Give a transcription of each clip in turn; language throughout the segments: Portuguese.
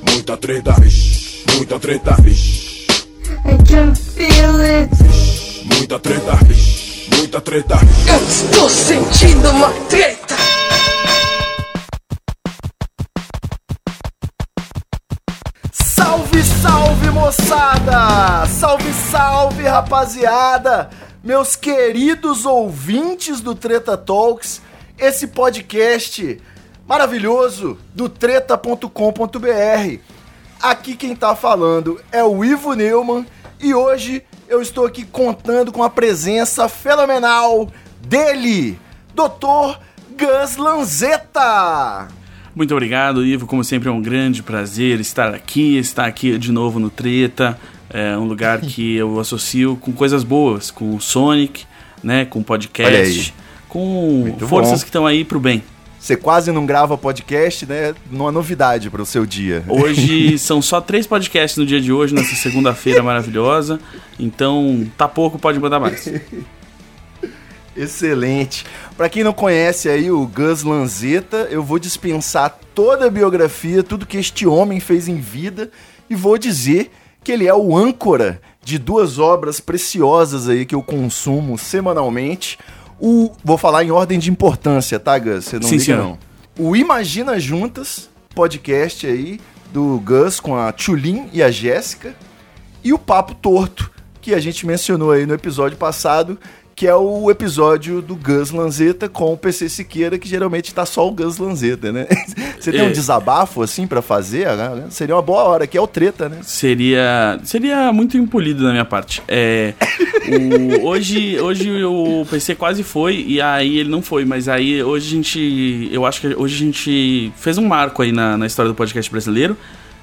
muita treta, muita treta, I can feel it. muita treta, muita treta. Eu estou sentindo uma treta. Salve, salve moçada! Salve, salve rapaziada! Meus queridos ouvintes do Treta Talks, esse podcast maravilhoso do treta.com.br. Aqui quem tá falando é o Ivo Neumann e hoje eu estou aqui contando com a presença fenomenal dele, Dr. Gus Lanzetta. Muito obrigado, Ivo. Como sempre, é um grande prazer estar aqui, estar aqui de novo no Treta. É um lugar que eu associo com coisas boas, com o Sonic, né? Com podcast, com Muito forças bom. que estão aí pro bem. Você quase não grava podcast, né? Não é novidade para o seu dia. Hoje são só três podcasts no dia de hoje, nessa segunda-feira maravilhosa. Então, tá pouco, pode mandar mais. Excelente. Pra quem não conhece aí o Gus Lanzetta, eu vou dispensar toda a biografia, tudo que este homem fez em vida e vou dizer que ele é o âncora de duas obras preciosas aí que eu consumo semanalmente. O, vou falar em ordem de importância, tá, Gus? Você não Sim, liga não. O Imagina Juntas, podcast aí do Gus com a Tchulin e a Jéssica e o Papo Torto, que a gente mencionou aí no episódio passado, que é o episódio do Gus Lanzetta com o PC Siqueira, que geralmente tá só o Gus Lanzetta, né? Você tem É. um desabafo assim pra fazer? né? Seria uma boa hora, que é o treta, né? Seria, seria muito impolido da minha parte. É, o- hoje, hoje o PC quase foi e aí ele não foi, mas aí hoje a gente, eu acho que hoje a gente fez um marco aí na, na história do podcast brasileiro.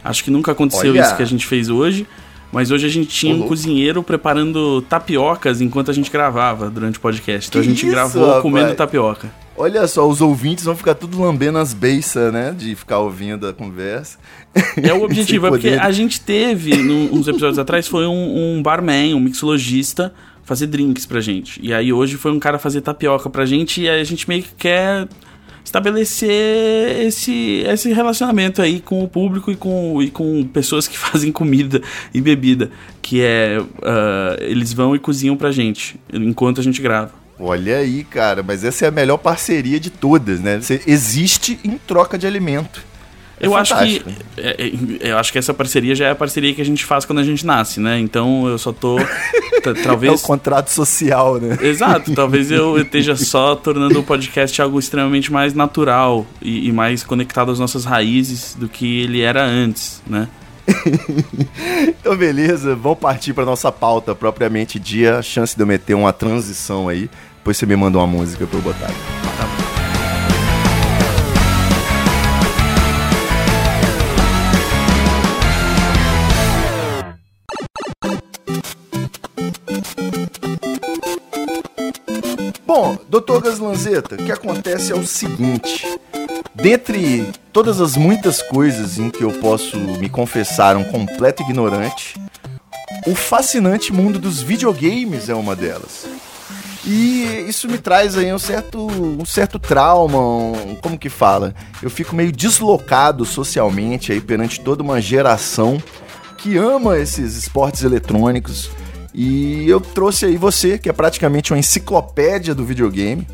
Acho que nunca aconteceu Olha. isso que a gente fez hoje. Mas hoje a gente tinha um louco. cozinheiro preparando tapiocas enquanto a gente gravava durante o podcast. Então Que a gente isso, gravou rapaz? comendo tapioca. Olha só, os ouvintes vão ficar tudo lambendo as beiças, né? De ficar ouvindo a conversa. É o objetivo, é porque a gente teve, num- uns episódios atrás, foi um, um barman, um mixologista, fazer drinks pra gente. E aí hoje foi um cara fazer tapioca pra gente, e aí a gente meio que quer estabelecer esse, esse relacionamento aí com o público e com, e com pessoas que fazem comida e bebida. Que é. ah, eles vão e cozinham pra gente, enquanto a gente grava. Olha aí, cara, mas essa é a melhor parceria de todas, né? Você existe em troca de alimento. É eu acho que é, é, eu acho que essa parceria já é a parceria que a gente faz quando a gente nasce, né? Então eu só tô t- É o talvez contrato social, né? Exato, talvez eu esteja só tornando o podcast algo extremamente mais natural e, e mais conectado às nossas raízes do que ele era antes, né? Então, beleza, vamos partir para nossa pauta propriamente dia. Chance de eu meter uma transição aí. Depois você me manda uma música pra eu botar. Bom, doutor Gaslanzeta, o que acontece é o seguinte. Dentre todas as muitas coisas em que eu posso me confessar um completo ignorante, o fascinante mundo dos videogames é uma delas. E isso me traz aí um certo, um certo trauma, um- como que fala? Eu fico meio deslocado socialmente aí perante toda uma geração que ama esses esportes eletrônicos. E eu trouxe aí você, que é praticamente uma enciclopédia do videogame.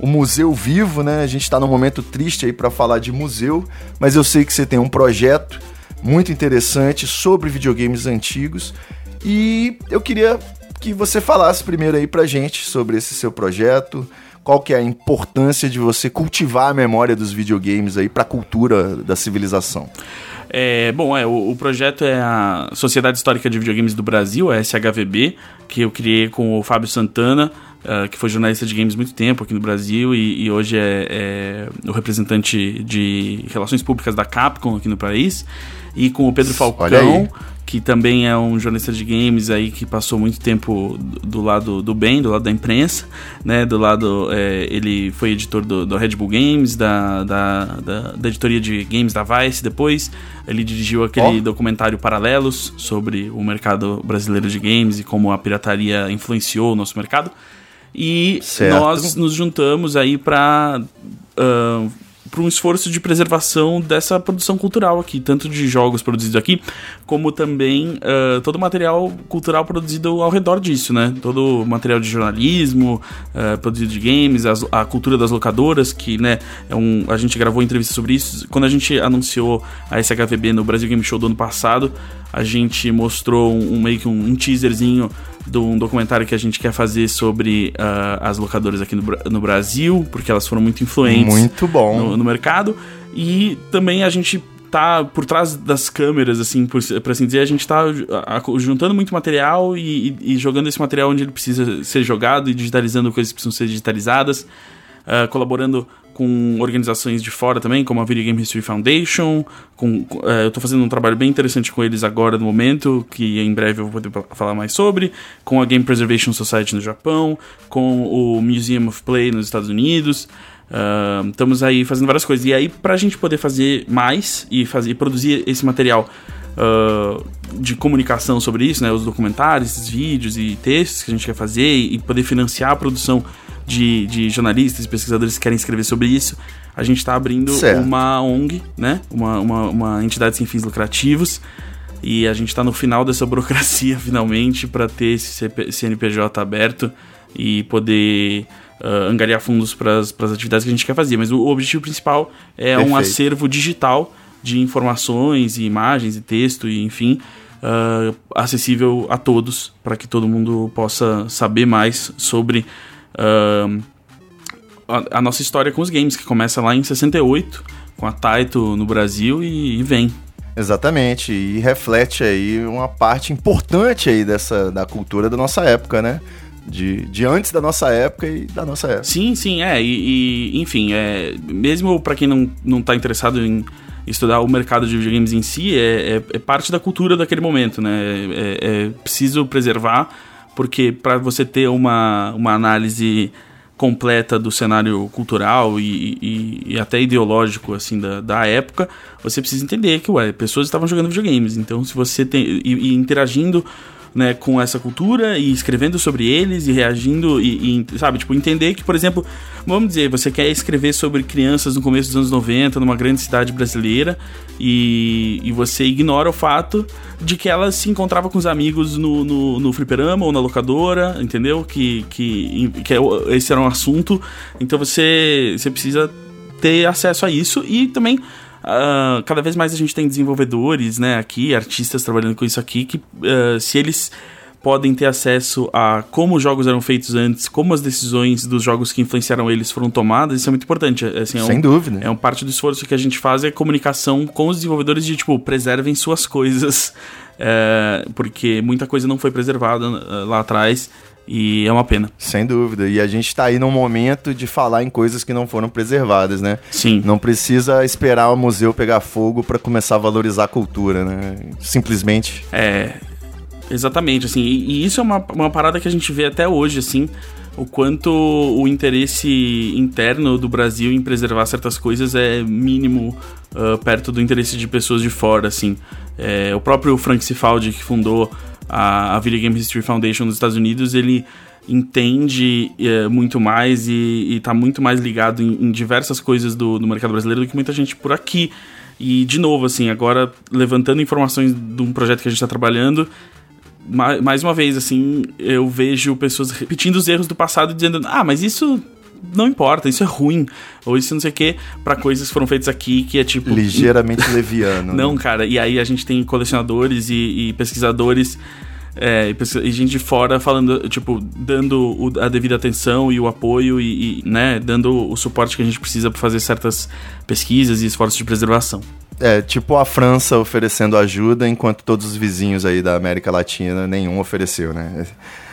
O Museu Vivo, né? A gente tá num momento triste aí para falar de museu, mas eu sei que você tem um projeto muito interessante sobre videogames antigos. E eu queria que você falasse primeiro aí pra gente sobre esse seu projeto, qual que é a importância de você cultivar a memória dos videogames aí pra cultura da civilização. É, bom, é, o, o projeto é a Sociedade Histórica de Videogames do Brasil, a SHVB, que eu criei com o Fábio Santana, ah, que foi jornalista de games muito tempo aqui no Brasil e, e hoje é, é o representante de relações públicas da Capcom aqui no país, e com o Pedro. Falcão, que também é um jornalista de games aí que passou muito tempo do do lado do bem, do lado da imprensa, né? Do lado. é, ele foi editor do, do Red Bull Games, da, da, da, da editoria de games da Vice depois. Ele dirigiu aquele Ó. documentário Paralelos sobre o mercado brasileiro de games e como a pirataria influenciou o nosso mercado. E Certo. nós nos juntamos aí para para um esforço de preservação dessa produção cultural aqui, tanto de jogos produzidos aqui, como também uh, todo o material cultural produzido ao redor disso, né? Todo o material de jornalismo, uh, produzido de games, as, a cultura das locadoras, que, né, é um, a gente gravou entrevista sobre isso. Quando a gente anunciou a SHVB no Brasil Game Show do ano passado, a gente mostrou um, um meio que um, um teaserzinho de um documentário que a gente quer fazer sobre uh, as locadoras aqui no, no, Brasil, porque elas foram muito influentes muito bom. No, no, mercado. E também a gente tá por trás das câmeras, assim, por, por assim dizer, a gente tá juntando muito material e, e, e, jogando esse material onde ele precisa ser jogado e digitalizando coisas que precisam ser digitalizadas, uh, colaborando com organizações de fora também, como a Video Game History Foundation. Com, é, eu estou fazendo um trabalho bem interessante com eles agora no momento, que em breve eu vou poder falar mais sobre. Com a Game Preservation Society no Japão, com o Museum of Play nos Estados Unidos. Uh, estamos aí fazendo várias coisas. E aí, para a gente poder fazer mais e fazer, produzir esse material uh, de comunicação sobre isso, né, os documentários, esses vídeos e textos que a gente quer fazer e poder financiar a produção de, de jornalistas e pesquisadores que querem escrever sobre isso, a gente está abrindo certo. uma ONG, né? Uma, uma, uma entidade sem fins lucrativos. E a gente está no final dessa burocracia, finalmente, para ter esse CP, CNPJ aberto e poder uh, angariar fundos para as atividades que a gente quer fazer. Mas o, o objetivo principal é Perfeito. um acervo digital de informações e imagens e texto e enfim. Uh, acessível a todos para que todo mundo possa saber mais sobre uh, a, a, nossa história com os games, que começa lá em 68, com a Taito no Brasil e, e vem. Exatamente, e reflete aí uma parte importante aí dessa da cultura da nossa época, né? De, de antes da nossa época e da nossa época. Sim, sim, é. E, e enfim, é, mesmo para quem não, não tá interessado em estudar o mercado de videogames em si, é, é, é parte da cultura daquele momento, né? É, é preciso preservar porque para você ter uma, uma análise completa do cenário cultural e, e, e, até ideológico assim da, da época, você precisa entender que ué, pessoas estavam jogando videogames. Então, se você tem e, e interagindo né, com essa cultura e escrevendo sobre eles e reagindo e, e, sabe, tipo, entender que, por exemplo, vamos dizer, você quer escrever sobre crianças no começo dos anos 90 numa grande cidade brasileira e, e você ignora o fato de que ela se encontrava com os amigos no, no, no fliperama ou na locadora, entendeu? Que, que, que é esse era um assunto, então você, você precisa ter acesso a isso e também Uh, cada vez mais a gente tem desenvolvedores, né, aqui, artistas trabalhando com isso aqui, que uh, se eles podem ter acesso a como os jogos eram feitos antes, como as decisões dos jogos que influenciaram eles foram tomadas, isso é muito importante. É, assim, é Sem um, dúvida. É um parte do esforço que a gente faz é comunicação com os desenvolvedores de, tipo, preservem suas coisas, é, porque muita coisa não foi preservada uh, lá atrás e é uma pena. Sem dúvida. E a gente está aí num momento de falar em coisas que não foram preservadas, né? Sim. Não precisa esperar o museu pegar fogo para começar a valorizar a cultura, né? Simplesmente. É. Exatamente, assim. E, e isso é uma, uma parada que a gente vê até hoje, assim o quanto o interesse interno do Brasil em preservar certas coisas é mínimo uh, perto do interesse de pessoas de fora, assim. É, o próprio Frank Cifaldi, que fundou a, a Video Game History Foundation nos Estados Unidos, ele entende é, muito mais e, está muito mais ligado em, em diversas coisas do, do, mercado brasileiro do que muita gente por aqui. E, de novo, assim, agora levantando informações de um projeto que a gente está trabalhando, mais, mais uma vez, assim, eu vejo pessoas repetindo os erros do passado e dizendo: ah, mas isso não importa, isso é ruim, ou isso não sei o que, para coisas que foram feitas aqui que é tipo. Ligeiramente leviano. Não, né? cara, e aí a gente tem colecionadores e, e pesquisadores. É, e gente de fora falando, tipo, dando o, a devida atenção e o apoio e, e, né, dando o suporte que a gente precisa para fazer certas pesquisas e esforços de preservação. É, tipo a França oferecendo ajuda, enquanto todos os vizinhos aí da América Latina nenhum ofereceu, né?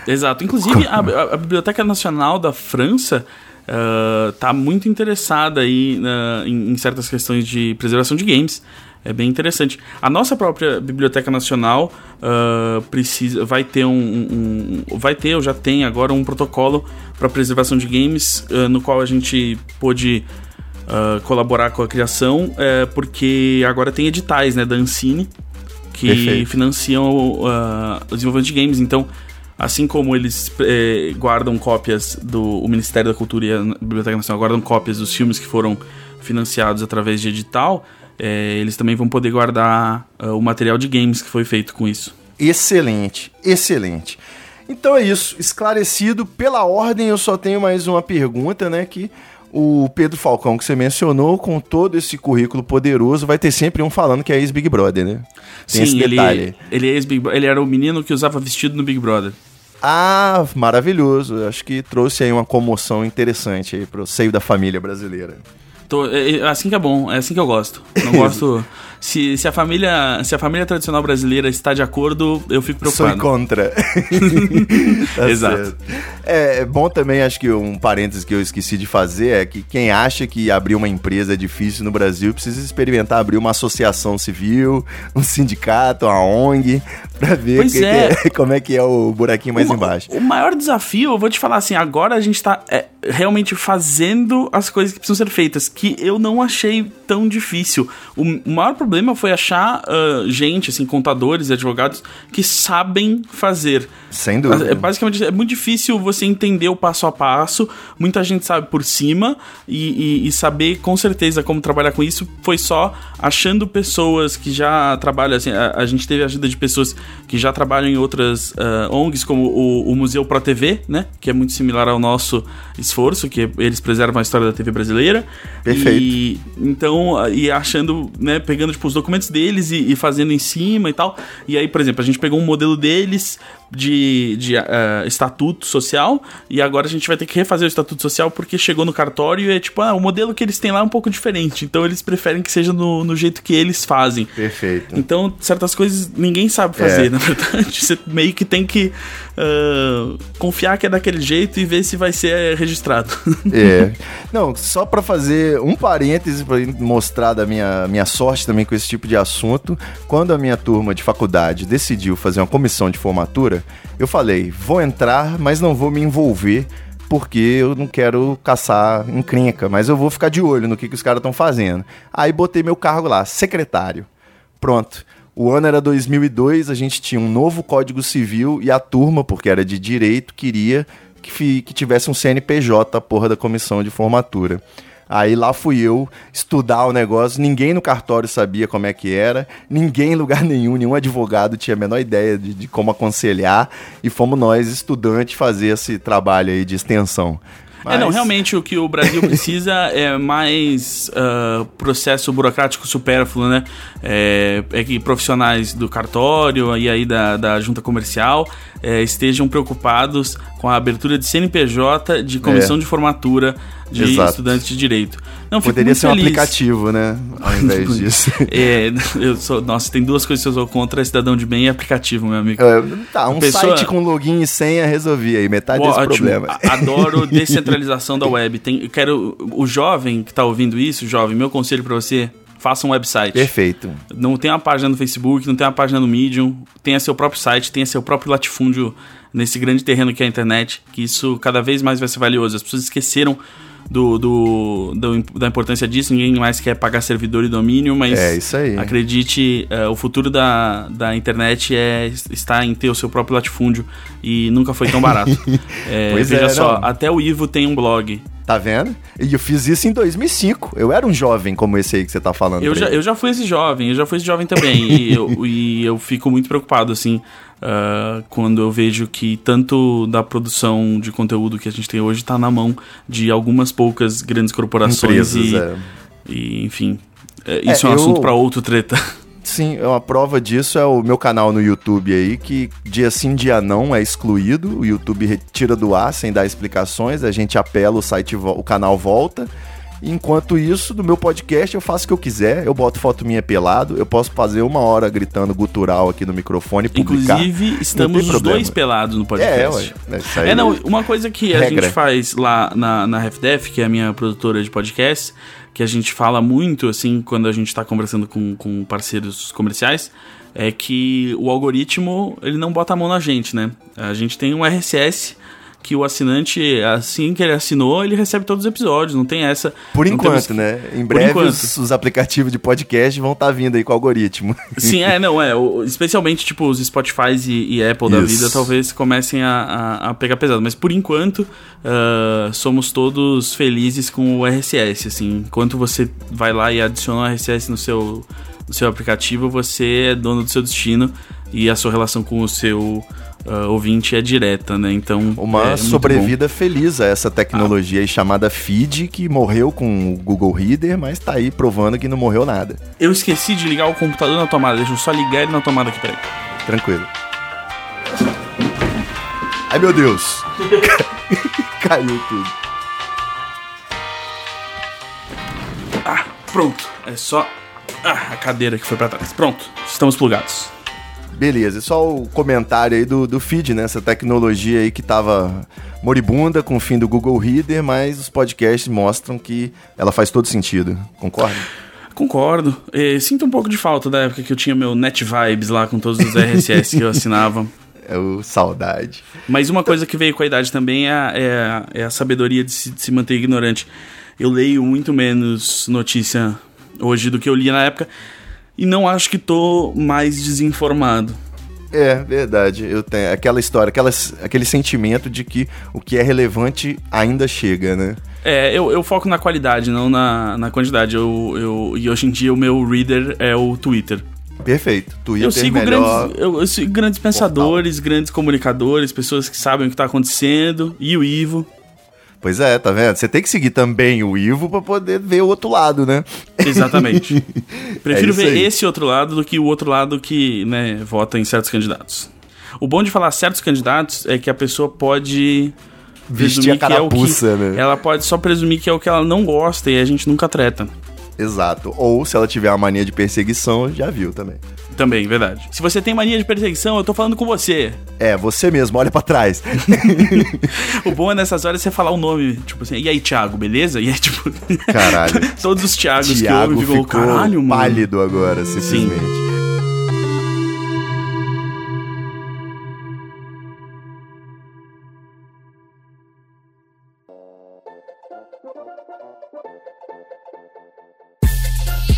Exato. Inclusive, a, a Biblioteca Nacional da França uh, tá muito interessada aí uh, em, em, certas questões de preservação de games. É bem interessante. A nossa própria Biblioteca Nacional uh, precisa, vai ter um, um, um, vai ter ou já tem agora um protocolo para preservação de games uh, no qual a gente pôde colaborar com a criação, uh, porque agora tem editais né, da Ancine que Perfeito. financiam o desenvolvimento de games. Então assim como eles eh, guardam cópias do Ministério da Cultura e a Biblioteca Nacional guardam cópias dos filmes que foram financiados através de edital, eh, eles também vão poder guardar ah, o material de games que foi feito com isso. Excelente, excelente. Então é isso, esclarecido pela ordem, eu só tenho mais uma pergunta, né, que o Pedro Falcão que você mencionou, com todo esse currículo poderoso, vai ter sempre um falando que é ex-Big Brother, né? Tem esse Sim, ele, detalhe. ele, é ex-Big Bro- ele era o menino que usava vestido no Big Brother. Ah, maravilhoso. Acho que trouxe aí uma comoção interessante aí pro seio da família brasileira. Tô- é, é assim que é bom, é assim que eu gosto. Não gosto. se, se, a família, se a família tradicional brasileira está de acordo, eu fico Sou preocupado. contra. Tá Exato. certo. É é bom também, acho que um parênteses que eu esqueci de fazer é que quem acha que abrir uma empresa é difícil no Brasil precisa experimentar abrir uma associação civil, um sindicato, uma ONG, pra ver que- que é. é- como é que é o buraquinho mais O embaixo. O maior desafio, eu vou te falar assim, agora a gente tá é, realmente fazendo as coisas que precisam ser feitas, que eu não achei tão difícil. O, maior problema foi achar ah, gente, assim, contadores e advogados que sabem fazer. Sem dúvida. É, basicamente, é muito difícil você entender o passo a passo. Muita gente sabe por cima e, e- e saber com certeza como trabalhar com isso foi só achando pessoas que já trabalham. Assim, a, a gente teve a ajuda de pessoas que já trabalham em outras ah, ONGs, como o, o Museu Pro TV, né? Que é muito similar ao nosso esforço, que eles preservam a história da TV brasileira. Perfeito. E, então, ah, e achando, né, pegando tipo, os documentos deles e, e fazendo em cima e tal. E aí, por exemplo, a gente pegou um modelo deles de, de ah, estatuto social e agora a gente vai ter que refazer o estatuto social porque chegou no cartório e é tipo, ah, o modelo que eles têm lá é um pouco diferente. Então eles preferem que seja no, no jeito que eles fazem. Perfeito. Então, certas coisas ninguém sabe fazer, É. na verdade. Você meio que tem que ah, confiar que é daquele jeito e ver se vai ser eh, registrado. É. Não, só pra fazer um parêntese pra mostrar da minha, minha sorte também com esse tipo de assunto, quando a minha turma de faculdade decidiu fazer uma comissão de formatura, eu falei, vou entrar, mas não vou me envolver porque eu não quero caçar encrenca, mas eu vou ficar de olho no que, que os caras estão fazendo. Aí botei meu cargo lá, secretário. Pronto. O ano era 2002, a gente tinha um novo Código Civil e a turma, porque era de direito, queria que, que tivesse um CNPJ, a porra da comissão de formatura. Aí lá fui eu estudar o negócio, ninguém no cartório sabia como é que era, ninguém em lugar nenhum, nenhum advogado tinha a menor ideia de, de como aconselhar, e fomos nós, estudantes, fazer esse trabalho aí de extensão. É, não, Mas- realmente o que o Brasil precisa é mais ah, processo burocrático supérfluo, né? É, é que profissionais do cartório e aí da, da junta comercial eh, estejam preocupados com a abertura de CNPJ de comissão É. de formatura de Exato. estudantes de direito. Não, Poderia ser um feliz. aplicativo, né? Ao invés disso. É, eu sou, nossa, tem duas coisas que eu sou contra: é cidadão de bem e aplicativo, meu amigo. É, tá, um pessoa- site com login e senha resolvia aí, metade desse Ótimo. problema. Adoro descentralização da web. Tem, quero o jovem que tá ouvindo isso, jovem, meu conselho pra você, faça um website. Perfeito. Não tem uma página no Facebook, não tem uma página no Medium, tenha seu próprio site, tenha seu próprio latifúndio nesse grande terreno que é a internet, que isso cada vez mais vai ser valioso. As pessoas esqueceram do, do- do- da importância disso, ninguém mais quer pagar servidor e domínio, mas É, isso aí. acredite, é, o futuro da, da internet é está em ter o seu próprio latifúndio e nunca foi tão barato. É, Pois veja é, só, não. até o Ivo tem um blog. Tá vendo? E eu fiz isso em 2005. Eu era um jovem como esse aí que você tá falando. Eu já, ele. eu já fui esse jovem, eu já fui esse jovem também. e, eu, e eu fico muito preocupado, assim, ah, quando eu vejo que tanto da produção de conteúdo que a gente tem hoje tá na mão de algumas poucas grandes corporações Empresas, e, é. e, enfim. é, isso é, um eu- assunto pra outro treta. Sim, uma prova disso é o meu canal no YouTube aí, que dia sim, dia não é excluído. O YouTube retira do ar sem dar explicações, a gente apela, o site, o canal volta. Enquanto isso, no meu podcast eu faço o que eu quiser, eu boto foto minha pelado, eu posso fazer uma hora gritando gutural aqui no microfone e publicar. Inclusive, estamos os dois pelados no É, podcast. ué. Isso aí É, não, uma coisa que a Regra. gente faz lá na, na RefDef, que é a minha produtora de podcast, que a gente fala muito, assim, quando a gente tá conversando com, com parceiros comerciais, é que o algoritmo, ele não bota a mão na gente, né? A gente tem um RSS que o assinante, assim que ele assinou, ele recebe todos os episódios, não tem essa. Por enquanto, temos- né? Em breve os, os aplicativos de podcast vão estar vindo aí com o algoritmo. Sim, é, não, é. o- especialmente, tipo, os Spotify e, e Apple da Isso. vida talvez comecem a, a, a pegar pesado. Mas por enquanto, ah, somos todos felizes com o RSS, assim. Enquanto você vai lá e adiciona o RSS no seu, no seu aplicativo, você é dono do seu destino e a sua relação com o seu ah, ouvinte é direta, né? Então. Uma é muito sobrevida feliz a essa tecnologia aí chamada Feed, que morreu com o Google Reader, mas tá aí provando que não morreu nada. Eu esqueci de ligar o computador na tomada, deixa eu só ligar ele na tomada aqui, peraí. Tranquilo. Ai meu Deus! Caiu tudo. Ah, pronto. É só. Ah, a cadeira que foi pra trás. Pronto, estamos plugados. Beleza, e só o comentário aí do, do feed, né? Essa tecnologia aí que tava moribunda com o fim do Google Reader, mas os podcasts mostram que ela faz todo sentido. Concorda? Concordo. Eh, sinto um pouco de falta da época que eu tinha meu Net Vibes lá com todos os RSS que eu assinava. É o saudade. Mas uma coisa que veio com a idade também é, a- é a- é a sabedoria de se, de se manter ignorante. Eu leio muito menos notícia hoje do que eu lia na época e não acho que tô mais desinformado. É, verdade. Eu tenho aquela história, aquelas, aquele sentimento de que o que é relevante ainda chega, né? É, eu, eu foco na qualidade, não na, na quantidade. Eu, eu, e hoje em dia o meu reader é o Twitter. Perfeito. Twitter Eu sigo, melhor. grandes, eu, eu sigo grandes pensadores, grandes comunicadores, pessoas que sabem o que tá acontecendo, e o Ivo. Pois é, tá vendo? Você tem que seguir também o Ivo pra poder ver o outro lado, né? Exatamente. Prefiro É ver aí. esse outro lado do que o outro lado que, né, vota em certos candidatos. O bom de falar certos candidatos é que a pessoa pode Vestir presumir a que é o que- carapuça, né? Ela pode só presumir que é o que ela não gosta e a gente nunca treta. Exato. Ou se ela tiver uma mania de perseguição, já viu também. Também, verdade. Se você tem mania de perseguição, eu tô falando com você. É, você mesmo, olha pra trás. O bom é nessas horas você falar o nome, tipo assim, e aí, Thiago, beleza? E aí, tipo, Caralho. todos os Thiagos que Tiago ouvem ficam, ficou caralho, mano. pálido agora, simplesmente.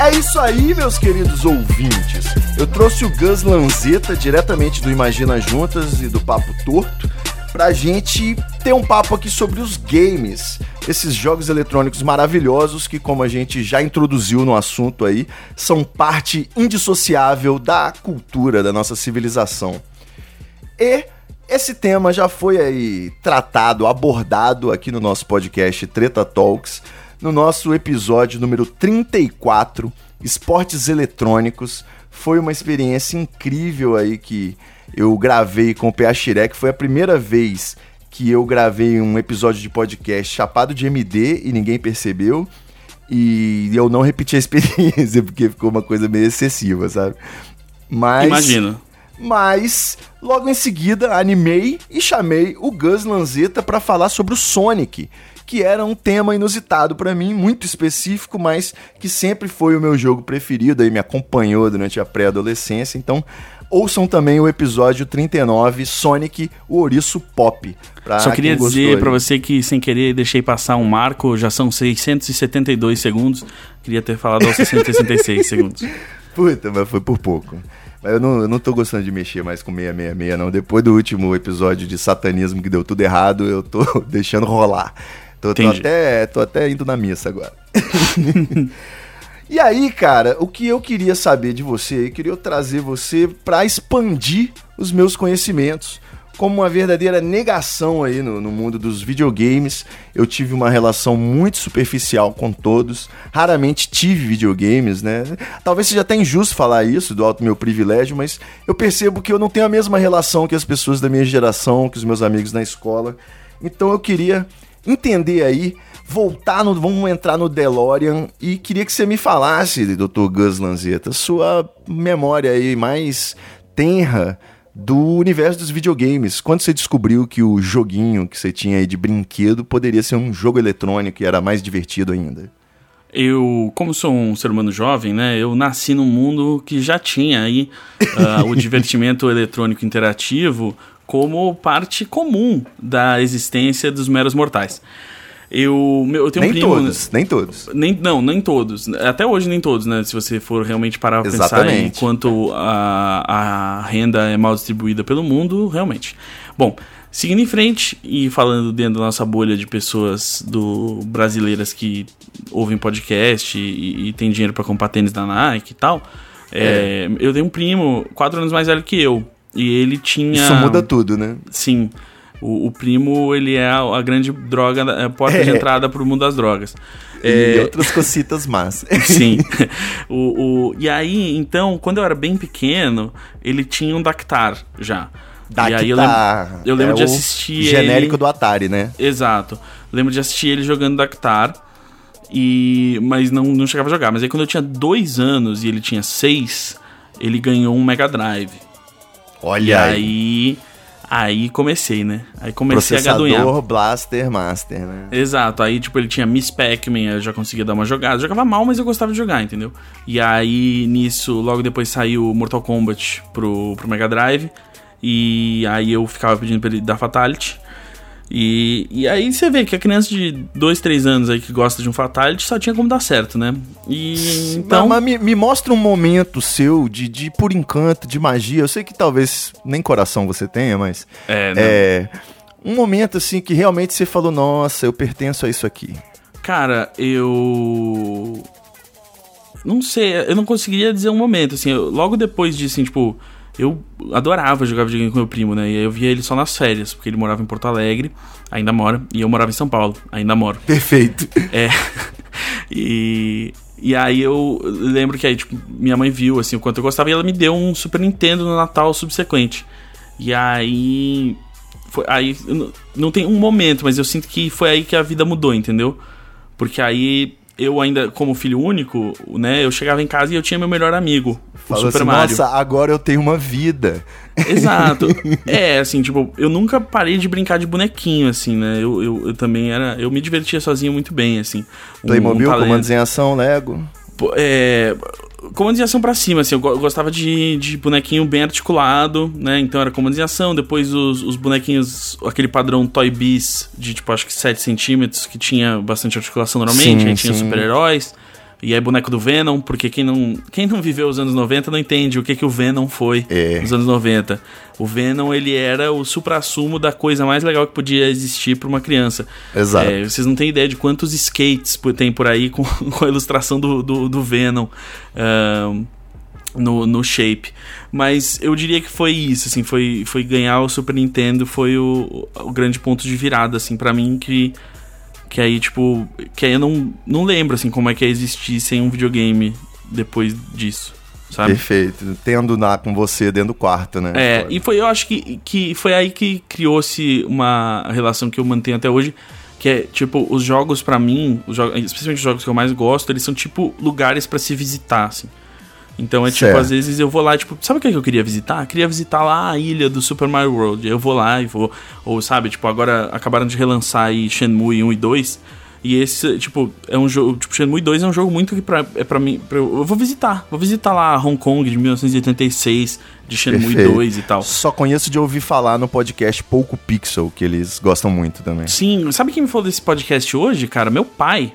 É isso aí, meus queridos ouvintes. Eu trouxe o Gus Lanzetta diretamente do Imagina Juntas e do Papo Torto pra gente ter um papo aqui sobre os games, esses jogos eletrônicos maravilhosos que, como a gente já introduziu no assunto aí, são parte indissociável da cultura da nossa civilização. E esse tema já foi aí tratado, abordado aqui no nosso podcast Treta Talks, no nosso episódio número 34, Esportes Eletrônicos. Foi uma experiência incrível aí que eu gravei com o PA Xirek. Foi a primeira vez que eu gravei um episódio de podcast chapado de MD e ninguém percebeu. E eu não repeti a experiência, porque ficou uma coisa meio excessiva, sabe? Mas. Imagino. Mas logo em seguida animei e chamei o Gus Lanzetta para falar sobre o Sonic, que era um tema inusitado para mim, muito específico, mas que sempre foi o meu jogo preferido e me acompanhou durante a pré-adolescência. Então, ouçam também o episódio 39, Sonic, o Ouriço Pop. Só queria dizer aí. pra você que, sem querer, deixei passar um marco, já são 672 segundos. Queria ter falado aos 666 segundos. Puta, mas foi por pouco. Eu não, eu não tô gostando de mexer mais com 666, não. Depois do último episódio de satanismo que deu tudo errado, eu tô deixando rolar. Tô, tô até, tô até indo na missa agora. e aí, cara, o que eu queria saber de você, eu queria trazer você pra expandir os meus conhecimentos. Como uma verdadeira negação aí no, no mundo dos videogames, eu tive uma relação muito superficial com todos. Raramente tive videogames, né? Talvez seja até injusto falar isso do alto meu privilégio, mas eu percebo que eu não tenho a mesma relação que as pessoas da minha geração, que os meus amigos na escola. Então eu queria entender aí, voltar no. Vamos entrar no DeLorean e queria que você me falasse, Dr. Gus Lanzetta, sua memória aí mais tenra do universo dos videogames. Quando você descobriu que o joguinho que você tinha aí de brinquedo poderia ser um jogo eletrônico e era mais divertido ainda? Eu, como sou um ser humano jovem, né, eu nasci num mundo que já tinha aí ah, o divertimento eletrônico interativo como parte comum da existência dos meros mortais. Eu, eu tenho Nem um primo. todos, nem todos. Nem, não, nem todos. Até hoje nem todos, né? Se você for realmente parar pra pensar em quanto a, a renda é mal distribuída pelo mundo, realmente. Bom, seguindo em frente e falando dentro da nossa bolha de pessoas do brasileiras que ouvem podcast e, e tem dinheiro pra comprar tênis da Nike e tal, é, eu tenho um primo quatro anos mais velho que eu. E ele tinha. Isso muda tudo, né? Sim. O, o primo, ele é a, a grande droga, a porta de É. entrada pro mundo das drogas. E É, outras cocitas más. Sim. o, o, e aí, então, quando eu era bem pequeno, ele tinha um Dactar já. E aí eu lembro, Dactar. eu lembro É de o assistir Genérico ele... do Atari, né? Exato. Lembro de assistir ele jogando Dactar. E... Mas não, não chegava a jogar. Mas aí quando eu tinha dois anos e ele tinha seis, ele ganhou um Mega Drive. E Olha aí. aí... Aí comecei, né? Aí comecei a gadunhar. Processador Blaster Master, né? Exato, aí tipo ele tinha Miss Pac-Man, eu já conseguia dar uma jogada. Eu jogava mal, mas eu gostava de jogar, entendeu? E aí nisso, logo depois saiu Mortal Kombat pro, pro Mega Drive. E aí eu ficava pedindo pra ele dar Fatality. E, e aí você vê que a criança de 2, 3 anos aí que gosta de um Fatality só tinha como dar certo, né? E então. Mas, mas me, me mostra um momento seu de, de por encanto, de magia. Eu sei que talvez nem coração você tenha, mas. É, não. É. Um momento assim que realmente você falou, nossa, eu pertenço a isso aqui. Cara, eu. Não sei, eu não conseguiria dizer um momento, assim, eu- logo depois disso, assim, tipo, eu adorava jogar videogame com meu primo, né? E aí eu via ele só nas férias, porque ele morava em Porto Alegre, ainda mora, e eu morava em São Paulo, ainda moro. Perfeito. É. e. E aí eu lembro que aí, tipo, minha mãe viu assim o quanto eu gostava e ela me deu um Super Nintendo no Natal subsequente. E aí. Foi, aí não tem um momento, mas eu sinto que foi aí que a vida mudou, entendeu? Porque aí eu ainda, como filho único, né, eu chegava em casa e eu tinha meu melhor amigo, o Falou Super assim, Mario. nossa, agora eu tenho uma vida. Exato. É, assim, tipo, eu nunca parei de brincar de bonequinho, assim, né? Eu, eu, eu também era. Eu me divertia sozinho muito bem, assim. Playmobil, um talento. comandos em ação, Lego. É, comandos em ação pra cima, assim, eu go- eu gostava de, de bonequinho bem articulado, né? Então era comandos em ação, depois os, os bonequinhos, aquele padrão Toy Biz de tipo, acho que 7 centímetros, que tinha bastante articulação normalmente, Sim, aí tinha super-heróis. E aí boneco do Venom, porque quem não, quem não viveu os anos 90 não entende o que, que o Venom foi É. nos anos 90. O Venom, ele era o supra-sumo da coisa mais legal que podia existir pra uma criança. Exato. É, vocês não têm ideia de quantos skates tem por aí com, com a ilustração do, do, do Venom no, no shape. Mas eu diria que foi isso, assim, foi, foi ganhar o Super Nintendo, foi o, o grande ponto de virada, assim, pra mim, que, que aí, tipo, que aí eu não, não lembro, assim, como é que é existir sem um videogame depois disso, sabe? Perfeito. Tendo lá com você dentro do quarto, né? É, e foi, eu acho que, que foi aí que criou-se uma relação que eu mantenho até hoje, que é, tipo, os jogos pra mim, os jogos, especialmente os jogos que eu mais gosto, eles são, tipo, lugares pra se visitar, assim. Então é tipo, Certo. às vezes eu vou lá, tipo, sabe o que, é que eu queria visitar? Eu queria visitar lá a ilha do Super Mario World. Eu vou lá e vou, ou sabe, tipo, agora acabaram de relançar aí Shenmue 1 e 2. E esse, tipo, é um jogo. Tipo, Shenmue 2 é um jogo muito que pra, é pra mim. pra eu, vou visitar. Vou visitar lá Hong Kong de 1986, de Shenmue Perfeito. 2 e tal. Só conheço de ouvir falar no podcast Pouco Pixel, que eles gostam muito também. Sim, sabe quem me falou desse podcast hoje, cara? Meu pai.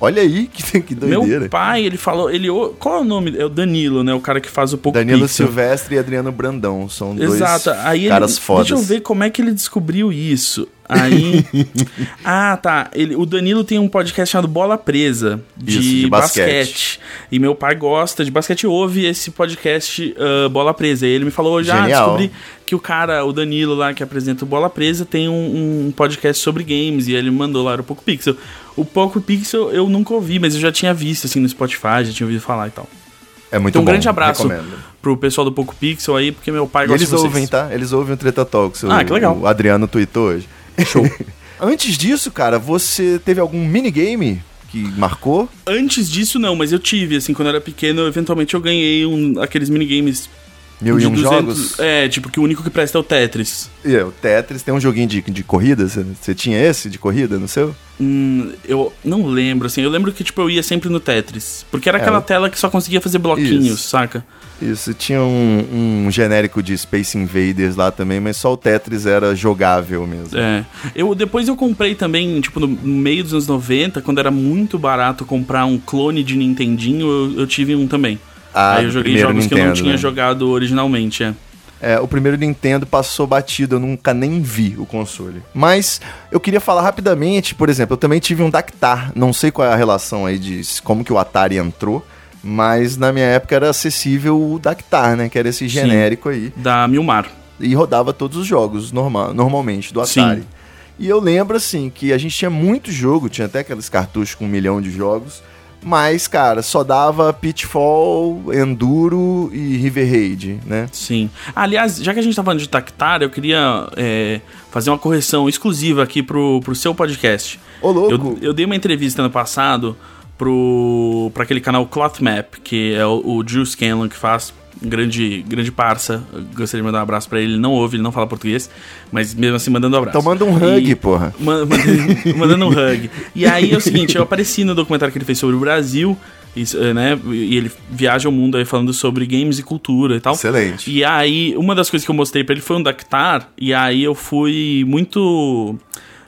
Olha aí, que, que doideira. Meu pai, ele falou. Ele, qual é o nome? É o Danilo, né? O cara que faz o Poco Danilo Pixel. Silvestre e Adriano Brandão. São dois Exato. Aí ele, caras fodas. Deixa eu ver como é que ele descobriu isso. Aí. ah, tá. Ele, o Danilo tem um podcast chamado Bola Presa de, Isso, de basquete. basquete. E meu pai gosta de basquete ouve esse podcast ah, Bola Presa. E ele me falou: já descobri que o cara, o Danilo lá que apresenta o Bola Presa, tem um, um podcast sobre games. E ele mandou lá o Poco Pixel. O Poco Pixel eu nunca ouvi, mas eu já tinha visto assim no Spotify, já tinha ouvido falar e tal. É muito Então um bom. grande abraço Recomendo. pro pessoal do Poco Pixel aí, porque meu pai E gosta eles de vocês. ouvem, tá? Eles ouvem o Treta Talks. Ah, o, que legal. O Adriano tweetou hoje. Show. Antes disso, cara, você teve algum minigame que marcou? Antes disso, não, mas eu tive, assim, quando eu era pequeno, eventualmente eu ganhei um, aqueles minigames Mil e um 200 jogos? É, tipo, que o único que presta é o Tetris. E o Tetris tem um joguinho de, de corrida, você- tinha esse de corrida no seu? Hum, eu não lembro, assim. Eu lembro que, tipo, eu ia sempre no Tetris. Porque era É, aquela tela que só conseguia fazer bloquinhos, Isso. saca? Isso, tinha um, um genérico de Space Invaders lá também, mas só o Tetris era jogável mesmo. É. Eu, depois eu comprei também, tipo, no meio dos anos 90, quando era muito barato comprar um clone de Nintendinho, eu, eu tive um também. Ah, Aí eu joguei jogos que eu não Nintendo, tinha né? jogado originalmente, é. É, o primeiro Nintendo passou batido, eu nunca nem vi o console. Mas eu queria falar rapidamente, por exemplo, eu também tive um Dactar, não sei qual é a relação aí de como que o Atari entrou, mas na minha época era acessível o Dactar, né, que era esse genérico aí, Da Milmar. e rodava todos os jogos normal, normalmente do Sim. Atari. E eu lembro assim que a gente tinha muito jogo, tinha até aqueles cartuchos com um milhão de jogos, mas cara, só dava Pitfall, Enduro e River Raid, né? Sim. Aliás, já que a gente tá falando de Tactar, eu queria é, fazer uma correção exclusiva aqui pro, pro seu podcast. Ô louco. Eu, eu dei uma entrevista ano passado pro para aquele canal Cloth Map, que é o, o Drew Scanlon que faz, grande, grande parça. Eu gostaria de mandar um abraço pra ele. Ele não ouve, ele não fala português, mas mesmo assim mandando um abraço. Então manda um hug, E- porra. Ma- mandando, mandando um hug. E aí é o seguinte, eu apareci no documentário que ele fez sobre o Brasil, isso, eh, né? E ele viaja o mundo aí falando sobre games e cultura e tal. Excelente. E aí, uma das coisas que eu mostrei pra ele foi um Dactar, e aí eu fui muito.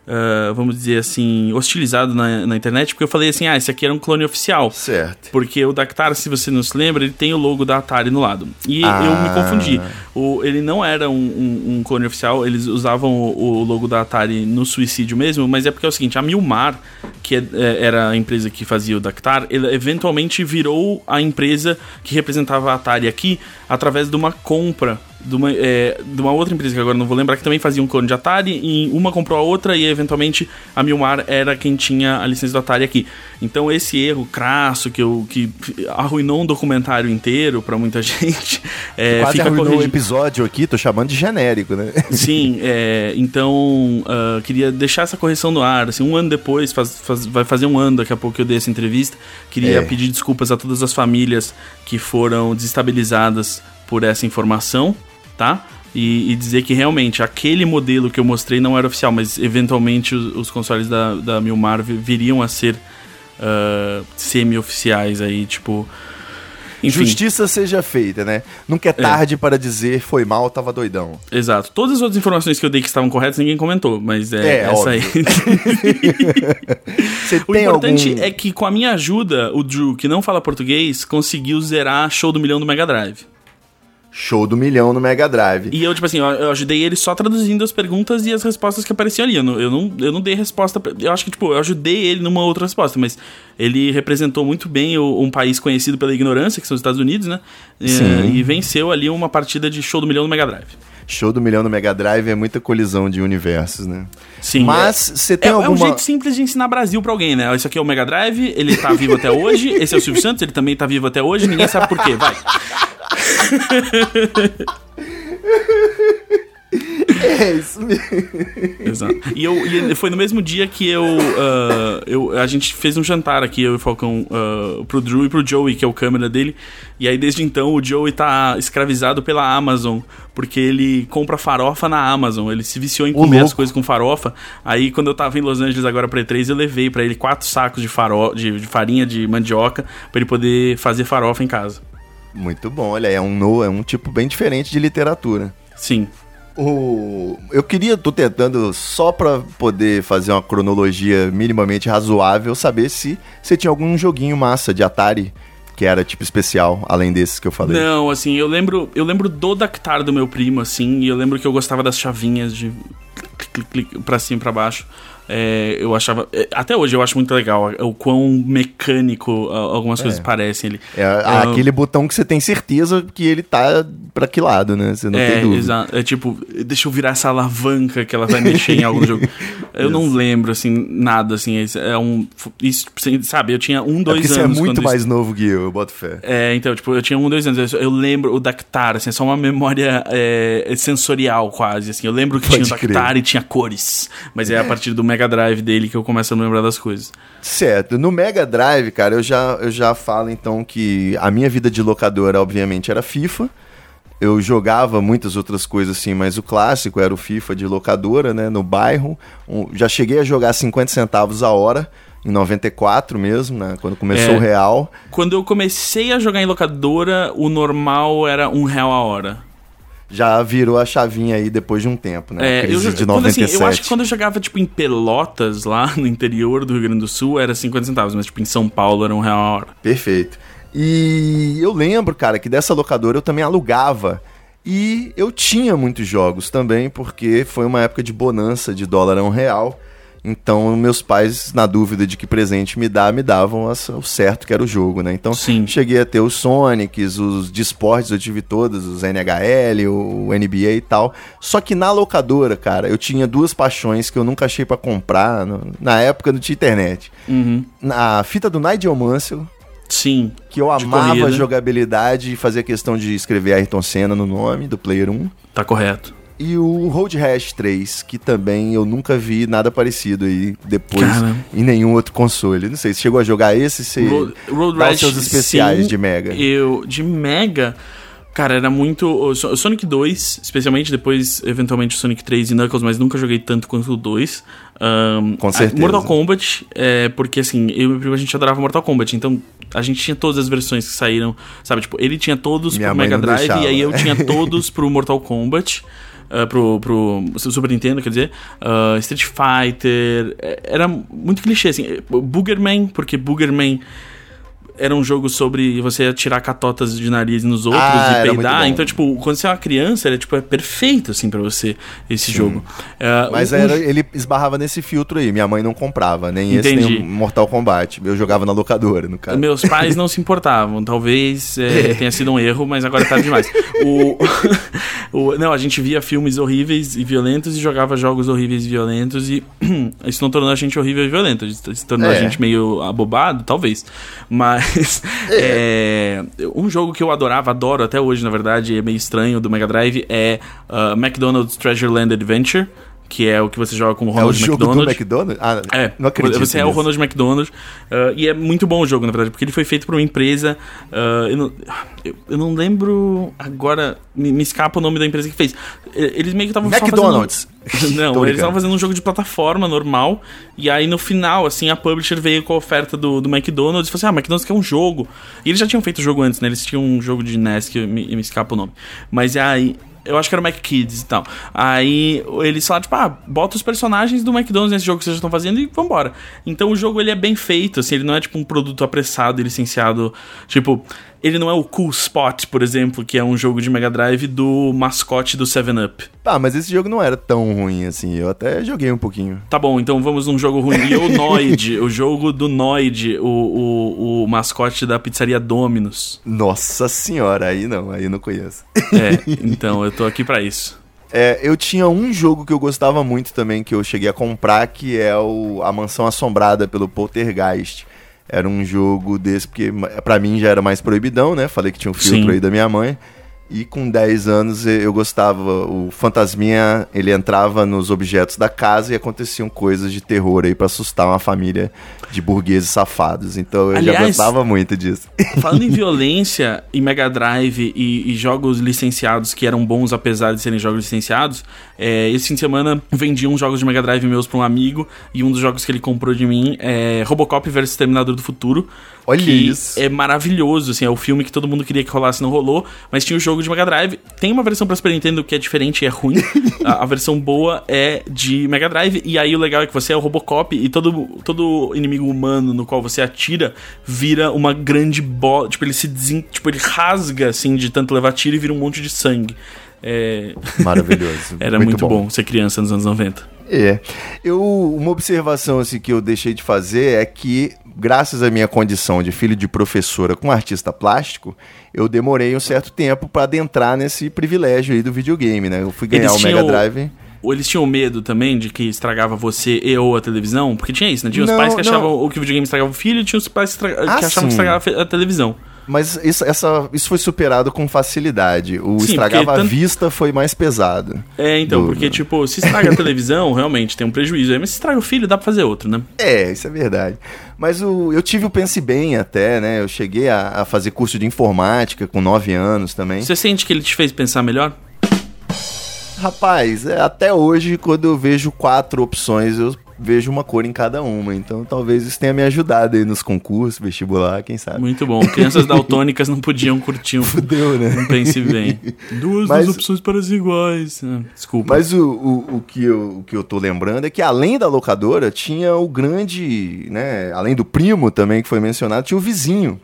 Ah, vamos dizer assim, hostilizado na, na internet, porque eu falei assim: ah, esse aqui era um clone oficial. Certo. Porque o Dactar, se você não se lembra, ele tem o logo da Atari no lado. E Ah. eu me confundi. O, ele não era um, um- um clone oficial, eles usavam o, o logo da Atari no suicídio mesmo, mas é porque é o seguinte, a Milmar, que é- é- era a empresa que fazia o Dactar, ele eventualmente virou a empresa que representava a Atari aqui através de uma compra de uma, é, de uma outra empresa que agora não vou lembrar, que também fazia um clone de Atari, e uma comprou a outra e eventualmente a Milmar era quem tinha a licença do Atari aqui. Então esse erro crasso que, eu, que arruinou um documentário inteiro pra muita gente, é, Quase fica arruinou o episódio aqui, tô chamando de genérico, né? Sim, é, então ah, queria deixar essa correção no ar. Assim, um ano depois, faz- faz- vai fazer um ano daqui a pouco que eu dei essa entrevista. Queria É. pedir desculpas a todas as famílias que foram desestabilizadas por essa informação, tá? E, e dizer que realmente aquele modelo que eu mostrei não era oficial, mas eventualmente os, os consoles da, da Milmar vi- viriam a ser ah, semi-oficiais aí, tipo. Enfim, Justiça seja feita, né? Nunca é tarde para dizer foi mal, tava doidão. Exato. Todas as outras informações que eu dei que estavam corretas, ninguém comentou, mas é, É, essa aí. Você o importante algum... é que com a minha ajuda, o Drew, que não fala português, conseguiu zerar Show do Milhão do Mega Drive. Show do milhão no Mega Drive. E eu, tipo assim, eu, eu ajudei ele só traduzindo as perguntas e as respostas que apareciam ali. Eu não, eu não, eu não dei resposta. pra- Eu acho que, tipo, eu ajudei ele numa outra resposta, mas ele representou muito bem o- um país conhecido pela ignorância, que são os Estados Unidos, né? E, Sim. e venceu ali uma partida de Show do Milhão do Mega Drive. Show do milhão no Mega Drive é muita colisão de universos, né? Sim. Mas é- você tem é, é alguma... um jeito simples de ensinar Brasil pra alguém, né? Esse aqui é o Mega Drive, ele tá vivo até hoje. Esse é o Silvio Santos, ele também tá vivo até hoje. Ninguém sabe por quê. Vai. É isso mesmo. Exato. E, eu, e foi no mesmo dia que eu, ah, eu. A gente fez um jantar aqui, eu e o Falcão, ah, pro Drew e pro Joey, que é o câmera dele. E aí, desde então, o Joey tá escravizado pela Amazon, porque ele compra farofa na Amazon. Ele se viciou em comer as coisas com farofa. Aí, quando eu tava em Los Angeles agora pra E3, eu levei pra ele quatro sacos de, faro, de, de farinha de mandioca pra ele poder fazer farofa em casa. Muito bom, olha, é um, no, é um tipo bem diferente de literatura. Sim. O... Eu queria, tô tentando, só pra poder fazer uma cronologia minimamente razoável, saber se você tinha algum joguinho massa de Atari que era tipo especial, além desses que eu falei. Não, assim, eu lembro, eu lembro do Dactar do meu primo, assim, e eu lembro que eu gostava das chavinhas de clic, clic, clic, pra cima e pra baixo. É, eu achava. é, Até hoje eu acho muito legal o quão mecânico algumas coisas parecem ali. É Ah, aquele botão que você tem certeza que ele tá pra que lado, né? Você não é, tem dúvida. exato. É tipo, deixa eu virar essa alavanca que ela vai mexer em algum jogo. Eu não lembro, assim, nada, assim. É um. Isso, sabe, eu tinha um, É dois porque você é anos. muito mais novo que eu, eu boto fé. É, então, tipo, eu tinha um, dois anos. Eu, lembro o Dactar, assim, é só uma memória é, sensorial quase, assim. Eu lembro que Pode tinha o crer. Dactar e tinha cores. Mas é a partir do Mega Drive dele que eu começo a me lembrar das coisas. Certo. No Mega Drive, cara, eu já, eu já falo então que a minha vida de locadora, obviamente, era FIFA. Eu jogava muitas outras coisas assim, mas o clássico era o FIFA de locadora, né, no bairro. Um- já cheguei a jogar 50 centavos a hora, em 94 mesmo, né, quando começou É. o real. Quando eu comecei a jogar em locadora, o normal era um real a hora. Já virou a chavinha aí depois de um tempo, né? É, eu, de quando, assim, 97. eu acho que quando eu jogava, tipo, em Pelotas, lá no interior do Rio Grande do Sul, era 50 centavos, mas, tipo, em São Paulo era um real a hora. Perfeito. E eu lembro, cara, que dessa locadora eu também alugava. E eu tinha muitos jogos também, porque foi uma época de bonança de dólar a um real. Então, meus pais, na dúvida de que presente me dar, me davam o certo que era o jogo, né? Então, Sim. cheguei a ter os Sonics, os de esportes eu tive todos, os NHL, o NBA e tal. Só que na locadora, cara, eu tinha duas paixões que eu nunca achei pra comprar. no- na época não tinha internet. Uhum. Na fita do Nigel Mansell, Sim. que eu amava corrida. a jogabilidade e fazia questão de escrever Ayrton Senna no nome do Player 1. Tá correto. E o Road Rash 3, que também eu nunca vi nada parecido aí depois Cara. em nenhum outro console. Não sei, se chegou a jogar esse, se Road, Road Rash, seus especiais sim, de Mega. Eu, de Mega, cara, era muito. Sonic 2, especialmente depois, eventualmente, Sonic 3 e Knuckles, mas nunca joguei tanto quanto o 2. Ahn, Com certeza. Mortal Kombat, é, porque assim, eu e meu primo a gente adorava Mortal Kombat, então a gente tinha todas as versões que saíram, sabe? Tipo, ele tinha todos Minha pro Mega Drive deixava. e aí eu tinha todos pro Mortal Kombat. ah, pro, pro Super Nintendo, quer dizer, ah, Street Fighter, é, era muito clichê, assim, Boogerman, porque Boogerman era um jogo sobre você atirar catotas de nariz nos outros Ah, e era peidar. Então, tipo, quando você é uma criança, é, tipo, é perfeito, assim, pra você, esse jogo. É, Mas um- era, ele esbarrava nesse filtro aí. Minha mãe não comprava, nem esse, Entendi. nem o Mortal Kombat. Eu jogava na locadora, no caso. Meus pais não se importavam. Talvez é, tenha sido um erro, mas agora tá demais. O, o- não, a gente via filmes horríveis e violentos e jogava jogos horríveis e violentos e isso não tornou a gente horrível e violento. Isso tornou a É. gente meio abobado, talvez. Mas é, um jogo que eu adorava, adoro até hoje, na verdade, é meio estranho do Mega Drive, é uh, McDonald's Treasure Land Adventure. Que é o que você joga com o É o Ronald jogo McDonald. do McDonald's? Ah, É, não acredito você é o. Ronald McDonald. uh, e é muito bom o jogo, na verdade, porque ele foi feito por uma empresa. uh, eu, não, eu, eu não lembro agora, me, me escapa o nome da empresa que fez. Eles meio que estavam McDonald's. fazendo- Não, eles estavam fazendo um jogo de plataforma normal. E aí no final, assim, a publisher veio com a oferta do, do McDonald's e falou assim: Ah, McDonald's quer um jogo. E eles já tinham feito o jogo antes, né? Eles tinham um jogo de NES que me, me escapa o nome. Mas aí. Eu acho que era o Mac Kids e tal. Aí eles falaram, tipo, ah, bota os personagens do McDonald's nesse jogo que vocês estão fazendo e vambora. Então o jogo ele é bem feito, assim, ele não é tipo um produto apressado e licenciado. Tipo, ele não é o Cool Spot, por exemplo, que é um jogo de Mega Drive do mascote do 7-Up. Ah, mas esse jogo não era tão ruim assim. Eu até joguei um pouquinho. Tá bom, então vamos num jogo ruim. E o Noid, o jogo do Noid, o, o, o mascote da pizzaria Domino's. Nossa senhora, aí não, aí eu não conheço. É, então eu tô aqui pra isso. É, eu tinha um jogo que eu gostava muito também, que eu cheguei a comprar, que é o A Mansão Assombrada pelo Poltergeist. Era um jogo desse, porque pra mim já era mais proibidão, né? Falei que tinha um filtro Sim. aí da minha mãe. E com 10 anos eu gostava, o fantasminha, ele entrava nos objetos da casa e aconteciam coisas de terror aí pra assustar uma família de burgueses safados. Então eu já Aliás, gostava muito disso. Falando em violência, em Mega Drive e, e jogos licenciados que eram bons apesar de serem jogos licenciados, é, esse fim de semana vendi uns jogos de Mega Drive meus pra um amigo e um dos jogos que ele comprou de mim é Robocop vs Terminador do Futuro. Olha que isso. É maravilhoso, assim, é o filme que todo mundo queria que rolasse, não rolou, mas tinha o jogo de Mega Drive. Tem uma versão pra Super Nintendo que é diferente e é ruim. a, a versão boa é de Mega Drive, e aí o legal é que você é o Robocop e todo, todo inimigo humano no qual você atira vira uma grande bola. Tipo, ele se desen... tipo, ele rasga assim de tanto levar tiro e vira um monte de sangue. É... Maravilhoso. Era muito, bom. ser criança nos anos 90. É. Eu, uma observação assim, que eu deixei de fazer é que, graças à minha condição de filho de professora com artista plástico, eu demorei um certo tempo para adentrar nesse privilégio aí do videogame, né? Eu fui ganhar o Mega Drive. Ou eles tinham medo também de que estragava você e ou a televisão? Porque tinha isso, né? Tinha os Não, pais que não. achavam o que o videogame estragava o filho e tinha os pais que, Ah, que achavam que sim. estragava a televisão. Mas isso, essa, isso foi superado com facilidade. O Sim, estragava porque a tanto- vista foi mais pesado. É, então, Do- porque, tipo, se estraga a televisão, realmente tem um prejuízo aí, mas se estraga o filho, dá pra fazer outro, né? É, isso é verdade. Mas o, eu tive o Pense Bem até, né? Eu cheguei a, a fazer curso de informática com 9 anos também. Você sente que ele te fez pensar melhor? Rapaz, é, até hoje, quando eu vejo quatro opções, eu vejo uma cor em cada uma. Então talvez isso tenha me ajudado aí nos concursos, vestibular, quem sabe. Muito bom. Crianças daltônicas não podiam curtir um, Fudeu, né? um pense bem. Duas, Mas- duas opções para as iguais. Ah, desculpa. Mas o, o, o, que eu, o que eu tô lembrando é que além da locadora, tinha o grande, né? Além do primo também que foi mencionado, tinha o vizinho.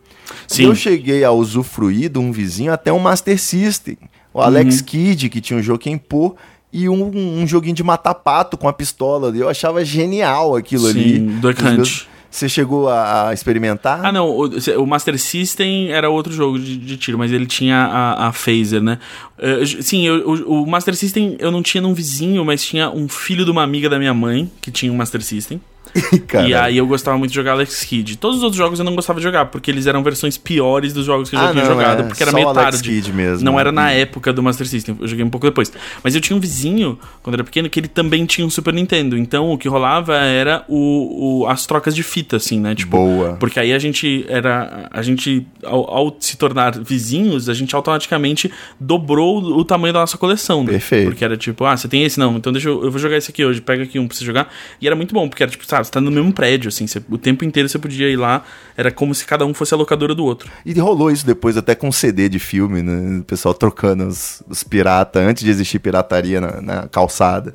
Sim. Eu cheguei a usufruir de um vizinho até um Master System. O Alex Uhum. Kidd, que tinha um jogo em pô, e um, um joguinho de matar pato com a pistola. Eu achava genial aquilo Sim, ali. Duck Hunt. meus- Você chegou a, experimentar? Ah, não. O, o Master System era outro jogo de, de tiro, mas ele tinha a, a Phaser, né? Eh, sim, eu- o, o Master System eu não tinha num vizinho, mas tinha um filho de uma amiga da minha mãe que tinha um Master System. E aí eu gostava muito de jogar Alex Kidd. Todos os outros jogos eu não gostava de jogar, porque eles eram versões piores dos jogos que eu já Ah, tinha não, jogado, é. porque era Só meio Alex tarde. Kidd mesmo. Não era na Hum. época do Master System, eu joguei um pouco depois. Mas eu tinha um vizinho, quando era pequeno, que ele também tinha um Super Nintendo. Então o que rolava era o, o- as trocas de fita, assim, né? Tipo, Boa. porque aí a gente era. A gente, ao, ao se tornar vizinhos, a gente automaticamente dobrou o tamanho da nossa coleção. Né? Perfeito. Porque era tipo, ah, você tem esse? Não, então deixa eu. Eu vou jogar esse aqui hoje, pega aqui um pra você jogar. E era muito bom, porque era tipo, sabe, você tá no mesmo prédio, assim, você- o tempo inteiro você podia ir lá, era como se cada um fosse a locadora do outro. E rolou isso depois até com CD de filme, né? O pessoal trocando os, os pirata antes de existir pirataria na, na calçada.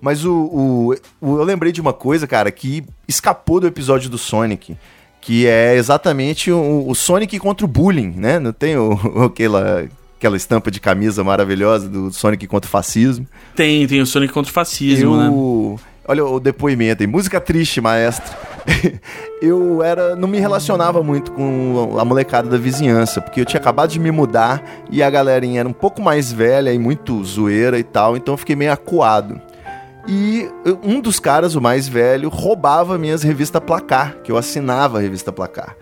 Mas o, o- o- eu lembrei de uma coisa, cara, que escapou do episódio do Sonic, que é exatamente o, o Sonic contra o bullying, né? Não tem o, aquela, aquela estampa de camisa maravilhosa do Sonic contra o fascismo. Tem, tem o Sonic contra o fascismo, né? Olha o depoimento aí, música triste, maestro. eu era, não me relacionava muito com a molecada da vizinhança, porque eu tinha acabado de me mudar e a galerinha era um pouco mais velha e muito zoeira e tal, então eu fiquei meio acuado. E um dos caras, o mais velho, roubava minhas revistas Placar, que eu assinava a revista Placar.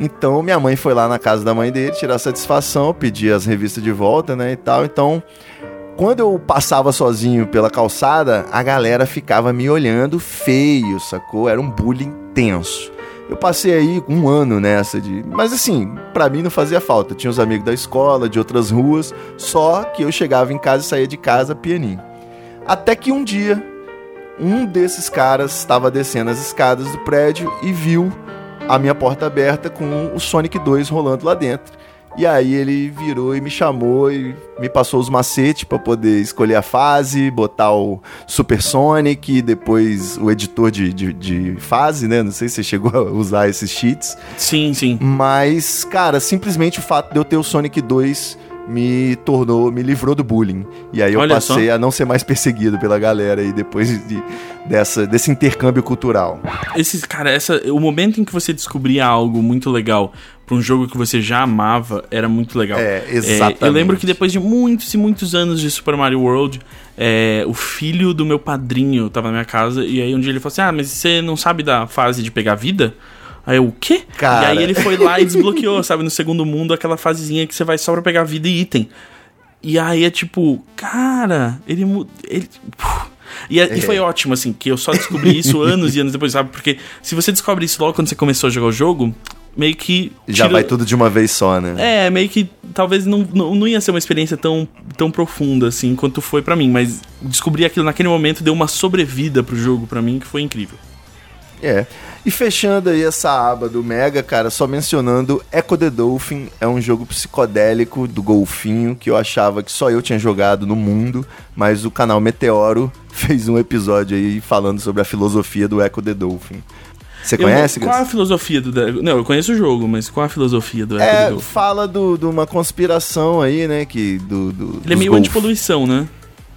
Então minha mãe foi lá na casa da mãe dele tirar satisfação, pedir as revistas de volta, né, e tal. Então quando eu passava sozinho pela calçada, a galera ficava me olhando feio, sacou? Era um bullying tenso. Eu passei aí um ano nessa de. Mas assim, pra mim não fazia falta. Tinha os amigos da escola, de outras ruas, só que eu chegava em casa e saía de casa pianinho. Até que um dia, um desses caras estava descendo as escadas do prédio e viu a minha porta aberta com o Sonic 2 rolando lá dentro. E aí ele virou e me chamou e me passou os macetes para poder escolher a fase, botar o Super Sonic, depois o editor de, de, de fase, né? Não sei se você chegou a usar esses cheats. Sim, sim. Mas, cara, simplesmente o fato de eu ter o Sonic 2 me tornou, me livrou do bullying. E aí eu Olha passei a não ser mais perseguido pela galera aí depois de, dessa, desse intercâmbio cultural. Esse, cara, essa, o momento em que você descobria algo muito legal pra um jogo que você já amava era muito legal. É, exatamente. eu lembro que depois de muitos e muitos anos de Super Mario World, é, o filho do meu padrinho tava na minha casa e aí um dia ele falou assim: Ah, mas você não sabe da fase de pegar vida? Aí eu, o quê? Cara. E aí ele foi lá e desbloqueou, sabe, no segundo mundo, aquela fasezinha que você vai só pra pegar vida e item. E aí é tipo, cara, ele. ele e, é- e foi ótimo, assim, que eu só descobri isso anos e anos depois, sabe? Porque se você descobre isso logo quando você começou a jogar o jogo, meio que. Já tira- vai tudo de uma vez só, né? É, meio que talvez não, não, não ia ser uma experiência tão, tão profunda, assim, quanto foi pra mim. Mas descobrir aquilo naquele momento deu uma sobrevida pro jogo pra mim que foi incrível. É. E fechando aí essa aba do Mega, cara, só mencionando Echo the Dolphin, é um jogo psicodélico do golfinho que eu achava que só eu tinha jogado no mundo, mas o canal Meteoro fez um episódio aí falando sobre a filosofia do Echo the Dolphin. Você Eu- conhece, Qual a filosofia do. Deco? Não, eu conheço o jogo, mas qual a filosofia do the É, fala do- de uma conspiração aí, né, que do, do Ele é meio golf- antipoluição, né?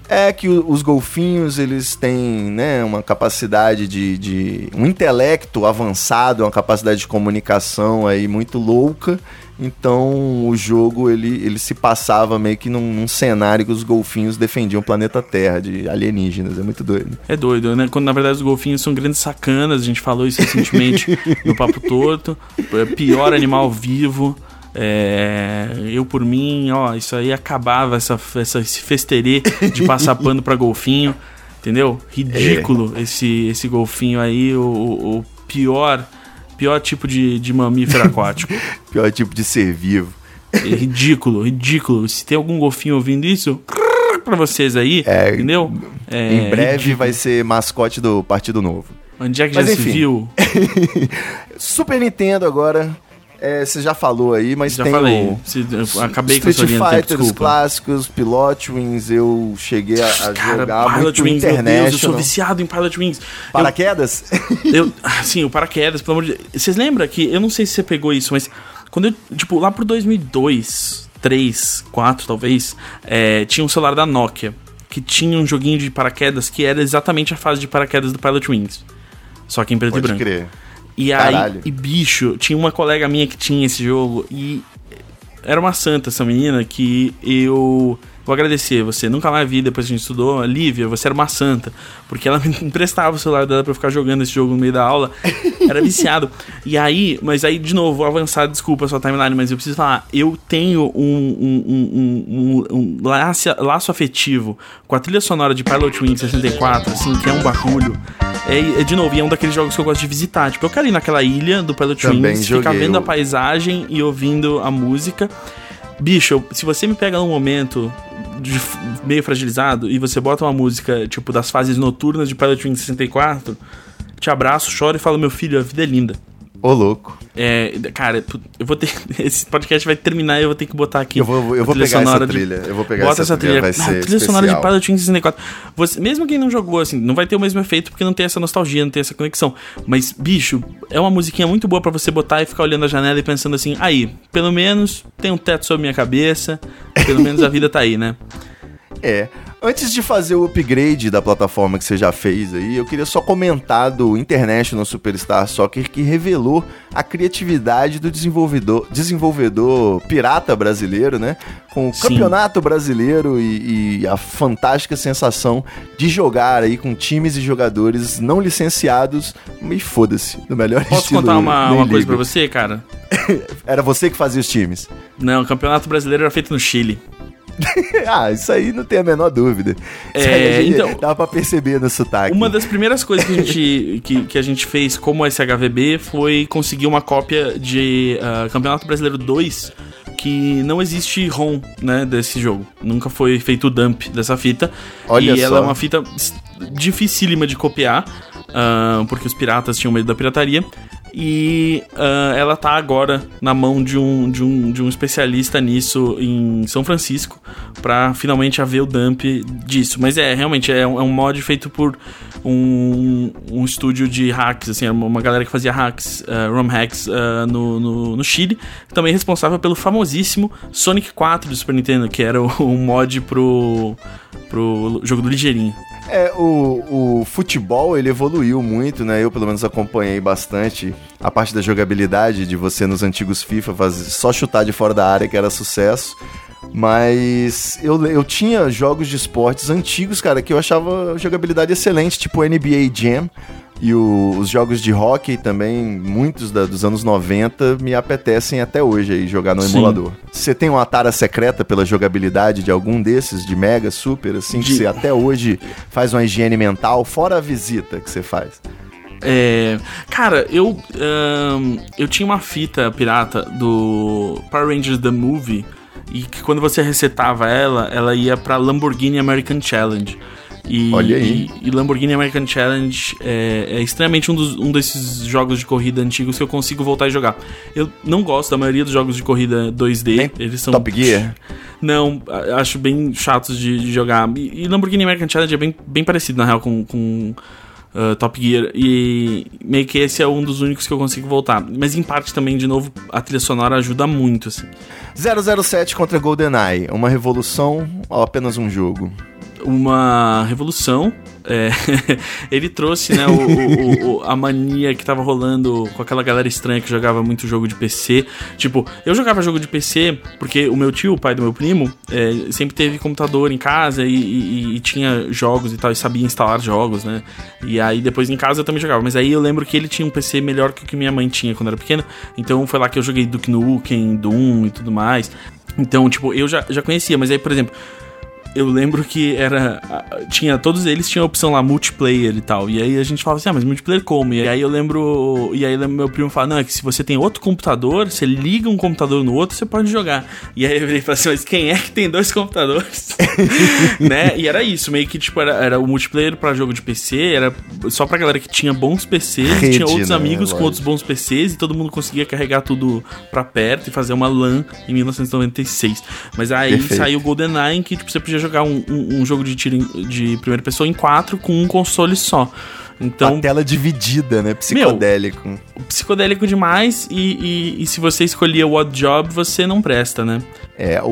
É que os golfinhos, eles têm, né, uma capacidade de, de... um intelecto avançado, uma capacidade de comunicação aí muito louca. Então o jogo ele, ele se passava meio que num, num cenário que os golfinhos defendiam o planeta Terra de alienígenas. É muito doido. É doido, né? Quando na verdade os golfinhos são grandes sacanas, a gente falou isso recentemente no Papo Torto. É Pior animal vivo. É, eu por mim, ó, isso aí acabava essa, essa, esse festerê de passar pano pra golfinho, entendeu? Ridículo esse, esse golfinho aí, o- o pior, pior tipo de, de mamífero aquático. Pior tipo de ser vivo. É ridículo, ridículo. Se tem algum golfinho ouvindo isso, pra vocês aí, É, entendeu? É, em breve ridículo. vai ser mascote do Partido Novo. Onde é que Mas já se enfim. viu? Super Nintendo agora. É, você já falou aí, mas Já tem falei. o Se- eu acabei com Street linha do tempo, Fighter, os clássicos, Pilot Wings, eu cheguei a, a Cara, jogar Pilot muito Wings, meu Deus, eu sou International. viciado em Pilot Wings. Eu- Paraquedas? Eu, sim, o paraquedas, pelo amor de Deus. Vocês lembram que, eu não sei se você pegou isso, mas quando eu, tipo, lá pro 2002, 3, 4 talvez, é, tinha um celular da Nokia que tinha um joguinho de paraquedas que era exatamente a fase de paraquedas do Pilot Wings. Só que em preto e Pode branco. crer. E aí, Caralho. e bicho, tinha uma colega minha que tinha esse jogo e era uma santa essa menina que eu vou agradecer você. Nunca mais vi depois que a gente estudou. Lívia, você era uma santa. Porque ela me emprestava o celular dela pra eu ficar jogando esse jogo no meio da aula. Era viciado. E aí, mas aí, de novo, vou avançar, desculpa a sua timeline, mas eu preciso falar. Eu tenho um, um, um, um, laço, laço afetivo com a trilha sonora de Pilot Wing 64, assim, que é um bagulho. É, é, de novo, e é um daqueles jogos que eu gosto de visitar. Tipo, eu quero ir naquela ilha do Pilot Também Wings, ficar vendo a paisagem e ouvindo a música. Bicho, se você me pega num momento de meio fragilizado e você bota uma música, tipo, das fases noturnas de Pilot Wing 64, te abraço, choro e falo, meu filho, a vida é linda. Ô, louco. É, cara, eu vou ter. Esse podcast vai terminar e eu vou ter que botar aqui. Eu vou, eu vou trilha pegar essa sonora de- trilha. Eu vou pegar Bota essa, trilha. Vai Ah, ser trilha sonora de especial. Pilot Wing 64. Você, mesmo quem não jogou, assim, não vai ter o mesmo efeito porque não tem essa nostalgia, não tem essa conexão. Mas, bicho, é uma musiquinha muito boa pra você botar e ficar olhando a janela e pensando assim: aí, pelo menos tem um teto sobre minha cabeça, pelo menos a vida tá aí, né? É. Antes de fazer o upgrade da plataforma que você já fez aí, eu queria só comentar do International Superstar Soccer que revelou a criatividade do desenvolvedor, desenvolvedor pirata brasileiro, né? Com o Sim. campeonato brasileiro e, e a fantástica sensação de jogar aí com times e jogadores não licenciados. E foda-se, no melhor Posso estilo. contar uma, uma coisa pra você, cara? Era você que fazia os times. Não, o campeonato brasileiro era feito no Chile. ah, isso aí não tem a menor dúvida. É, então- dá pra perceber no sotaque. Uma das primeiras coisas que a gente, que, que a gente fez como SHVB foi conseguir uma cópia de ah, Campeonato Brasileiro 2 que não existe ROM, né, desse jogo. Nunca foi feito o dump dessa fita. Olha e ela é só. uma fita dificílima de copiar, ah, porque os piratas tinham medo da pirataria. E ah, ela tá agora na mão de um, de, um, de um especialista nisso em São Francisco pra finalmente haver o dump disso. Mas é, realmente, é um, é um mod feito por um, um estúdio de hacks, assim, uma galera que fazia hacks, ah, ROM hacks ah, no, no, no Chile. Também responsável pelo famosíssimo Sonic 4 do Super Nintendo, que era o mod pro, pro jogo do Ligeirinho. É, o, o futebol, ele evoluiu muito, né? Eu, pelo menos, acompanhei bastante a parte da jogabilidade de você nos antigos FIFA fazer, só chutar de fora da área, que era sucesso. Mas eu, eu tinha jogos de esportes antigos, cara, que eu achava jogabilidade excelente, tipo NBA Jam. E o- os jogos de hockey também, muitos da- dos anos 90, me apetecem até hoje aí jogar no Sim. emulador. Você tem uma tara secreta pela jogabilidade de algum desses, de Mega, Super, assim, que De- você até hoje faz uma higiene mental, fora a visita que você faz? É, cara, eu eu tinha uma fita pirata do Power Rangers The Movie e que quando você resetava ela, ela ia pra Lamborghini American Challenge. E, Olha aí. E, e Lamborghini American Challenge é, é extremamente um, dos, um desses jogos de corrida antigos que eu consigo voltar e jogar. Eu não gosto da maioria dos jogos de corrida 2D. Nem eles são Top Gear? não, acho bem chatos de, de jogar. E, e Lamborghini American Challenge é bem, bem parecido, na real, com, com uh, Top Gear. E meio que esse é um dos únicos que eu consigo voltar. Mas em parte também, de novo, a trilha sonora ajuda muito, assim. 007 contra GoldenEye, uma revolução ou apenas um jogo? Uma revolução. É, ele trouxe, né, o, o- a mania que tava rolando com aquela galera estranha que jogava muito jogo de PC. Tipo, eu jogava jogo de PC porque o meu tio, o pai do meu primo, é, sempre teve computador em casa e, e- e tinha jogos e tal, e sabia instalar jogos, né? E aí depois em casa eu também jogava. Mas aí eu lembro que ele tinha um PC melhor que o que minha mãe tinha quando era pequena. Então foi lá que eu joguei Duke Nukem, Doom e tudo mais. Então, tipo, eu já, já conhecia, mas aí, por exemplo, eu lembro que era. Tinha. Todos eles tinham a opção lá, multiplayer e tal. E aí a gente falava assim, ah, mas multiplayer como? E aí eu lembro. E aí meu primo fala, não, é que se você tem outro computador, você liga um computador no outro, você pode jogar. E aí eu virei e falei assim, mas quem é que tem dois computadores? né? E era isso, meio que tipo, era, era o multiplayer pra jogo de PC, era só pra galera que tinha bons PCs, Rede, tinha outros né? amigos com Lógico. outros bons PCs e todo mundo conseguia carregar tudo pra perto e fazer uma LAN em 1996. Mas aí Perfeito. saiu o GoldenEye, que tipo, você podia jogar um, um- um jogo de tiro em- de primeira pessoa em quatro com um console só. Então, a tela dividida, né? Psicodélico. psicodélico demais e, e- e se você escolhia o Odd Job, você não presta, né? É, o,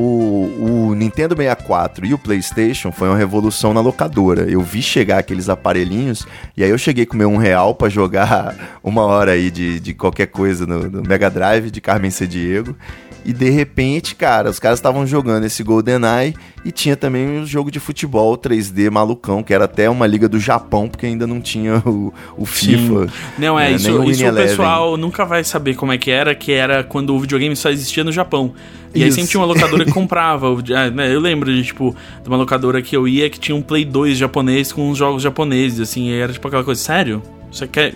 o Nintendo 64 e o PlayStation foi uma revolução na locadora. Eu vi chegar aqueles aparelhinhos e aí eu cheguei com meu um real pra jogar uma hora aí de, de qualquer coisa no, no Mega Drive de Carmen Diego. E de repente, cara, os caras estavam jogando esse GoldenEye e tinha também o jogo de futebol 3D malucão, que era até uma liga do Japão, porque ainda não tinha o, o FIFA. Não, é, né, isso, o isso o pessoal nunca vai saber como é que era, que era quando o videogame só existia no Japão. E aí Isso. sempre tinha uma locadora que comprava. ah, né, Eu lembro de, tipo, de uma locadora que eu ia que tinha um Play 2 japonês com uns jogos japoneses, assim, e era tipo aquela coisa, sério? Você quer.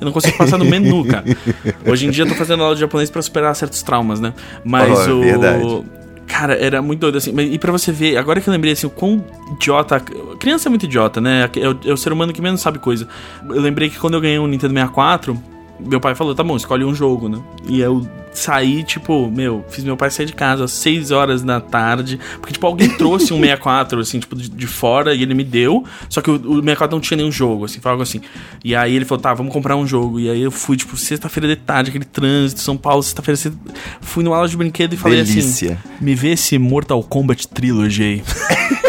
Eu não consigo passar no menu, cara. Hoje em dia eu tô fazendo aula de japonês pra superar certos traumas, né? Mas Oh, o. verdade. Cara, era muito doido assim. E pra você ver, agora que eu lembrei assim, o quão idiota. Criança é muito idiota, né? É o, é o ser humano que menos sabe coisa. Eu lembrei que quando eu ganhei um Nintendo 64, meu pai falou: tá bom, escolhe um jogo, né? E eu saí, tipo, meu, fiz meu pai sair de casa às 6 horas da tarde. Porque, tipo, alguém trouxe um 64, assim, tipo, de, de fora e ele me deu. Só que o, o 64 não tinha nenhum jogo, assim, foi algo assim. E aí ele falou: tá, vamos comprar um jogo. E aí eu fui, tipo, sexta-feira de tarde, aquele trânsito, São Paulo, sexta-feira cedo. Fui numa aula de brinquedo e falei assim. Delícia. Me vê esse Mortal Kombat Trilogy aí.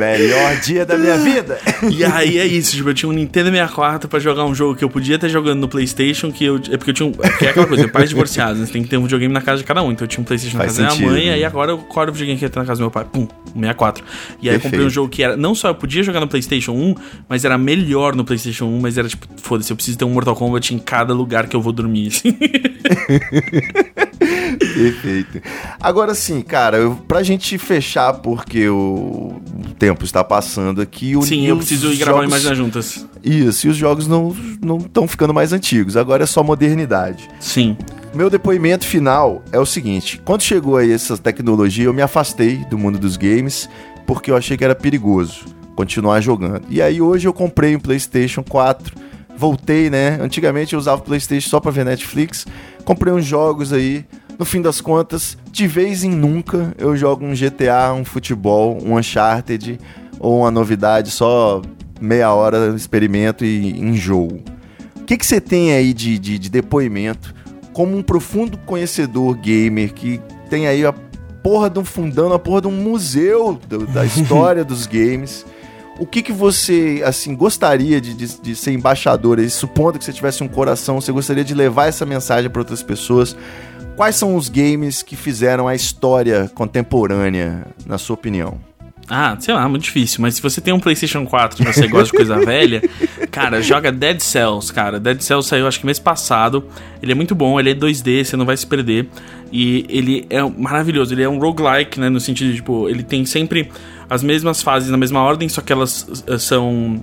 Melhor dia da minha vida. e aí é isso, tipo, eu tinha um Nintendo 64 pra jogar um jogo que eu podia ter jogando no Playstation, que eu. É porque eu tinha um. é Porque é aquela coisa, pais divorciados, né? Você tem que ter um videogame na casa de cada um. Então eu tinha um Playstation Faz na casa sentido, da minha mãe, né? e aí agora eu qual o videogame que ia ter na casa do meu pai? Pum, um 64. E aí eu comprei um Perfeito. jogo que era. Não só eu podia jogar no Playstation 1, mas era melhor no Playstation 1, mas era tipo, foda-se, eu preciso ter um Mortal Kombat em cada lugar que eu vou dormir. assim. Perfeito. Agora sim, cara, eu, pra gente fechar, porque o tempo está passando aqui. O, Sim, eu preciso ir gravar jogos- Imagina Juntas. Isso, e os jogos não estão ficando mais antigos, agora é só modernidade. Sim. Meu depoimento final é o seguinte: quando chegou aí essa tecnologia, eu me afastei do mundo dos games porque eu achei que era perigoso continuar jogando. E aí hoje eu comprei um PlayStation 4, voltei, né? Antigamente eu usava o PlayStation só pra ver Netflix, comprei uns jogos aí. No fim das contas, de vez em nunca eu jogo um GTA, um futebol, um Uncharted ou uma novidade, só meia hora experimento e enjoo. O que que você tem aí de, de, de depoimento como um profundo conhecedor gamer que tem aí a porra de um fundando, a porra de um museu do- da história dos games? O que que você, assim, gostaria de, de, de ser embaixador aí, supondo que você tivesse um coração, você gostaria de levar essa mensagem para outras pessoas? Quais são os games que fizeram a história contemporânea, na sua opinião? Ah, sei lá, muito difícil. Mas se você tem um PlayStation 4 e você gosta de coisa velha, cara, joga Dead Cells, cara. Dead Cells saiu acho que mês passado. Ele é muito bom, ele é 2D, você não vai se perder. E ele é maravilhoso. Ele é um roguelike, né? No sentido de, tipo, ele tem sempre as mesmas fases na mesma ordem, só que elas eh, são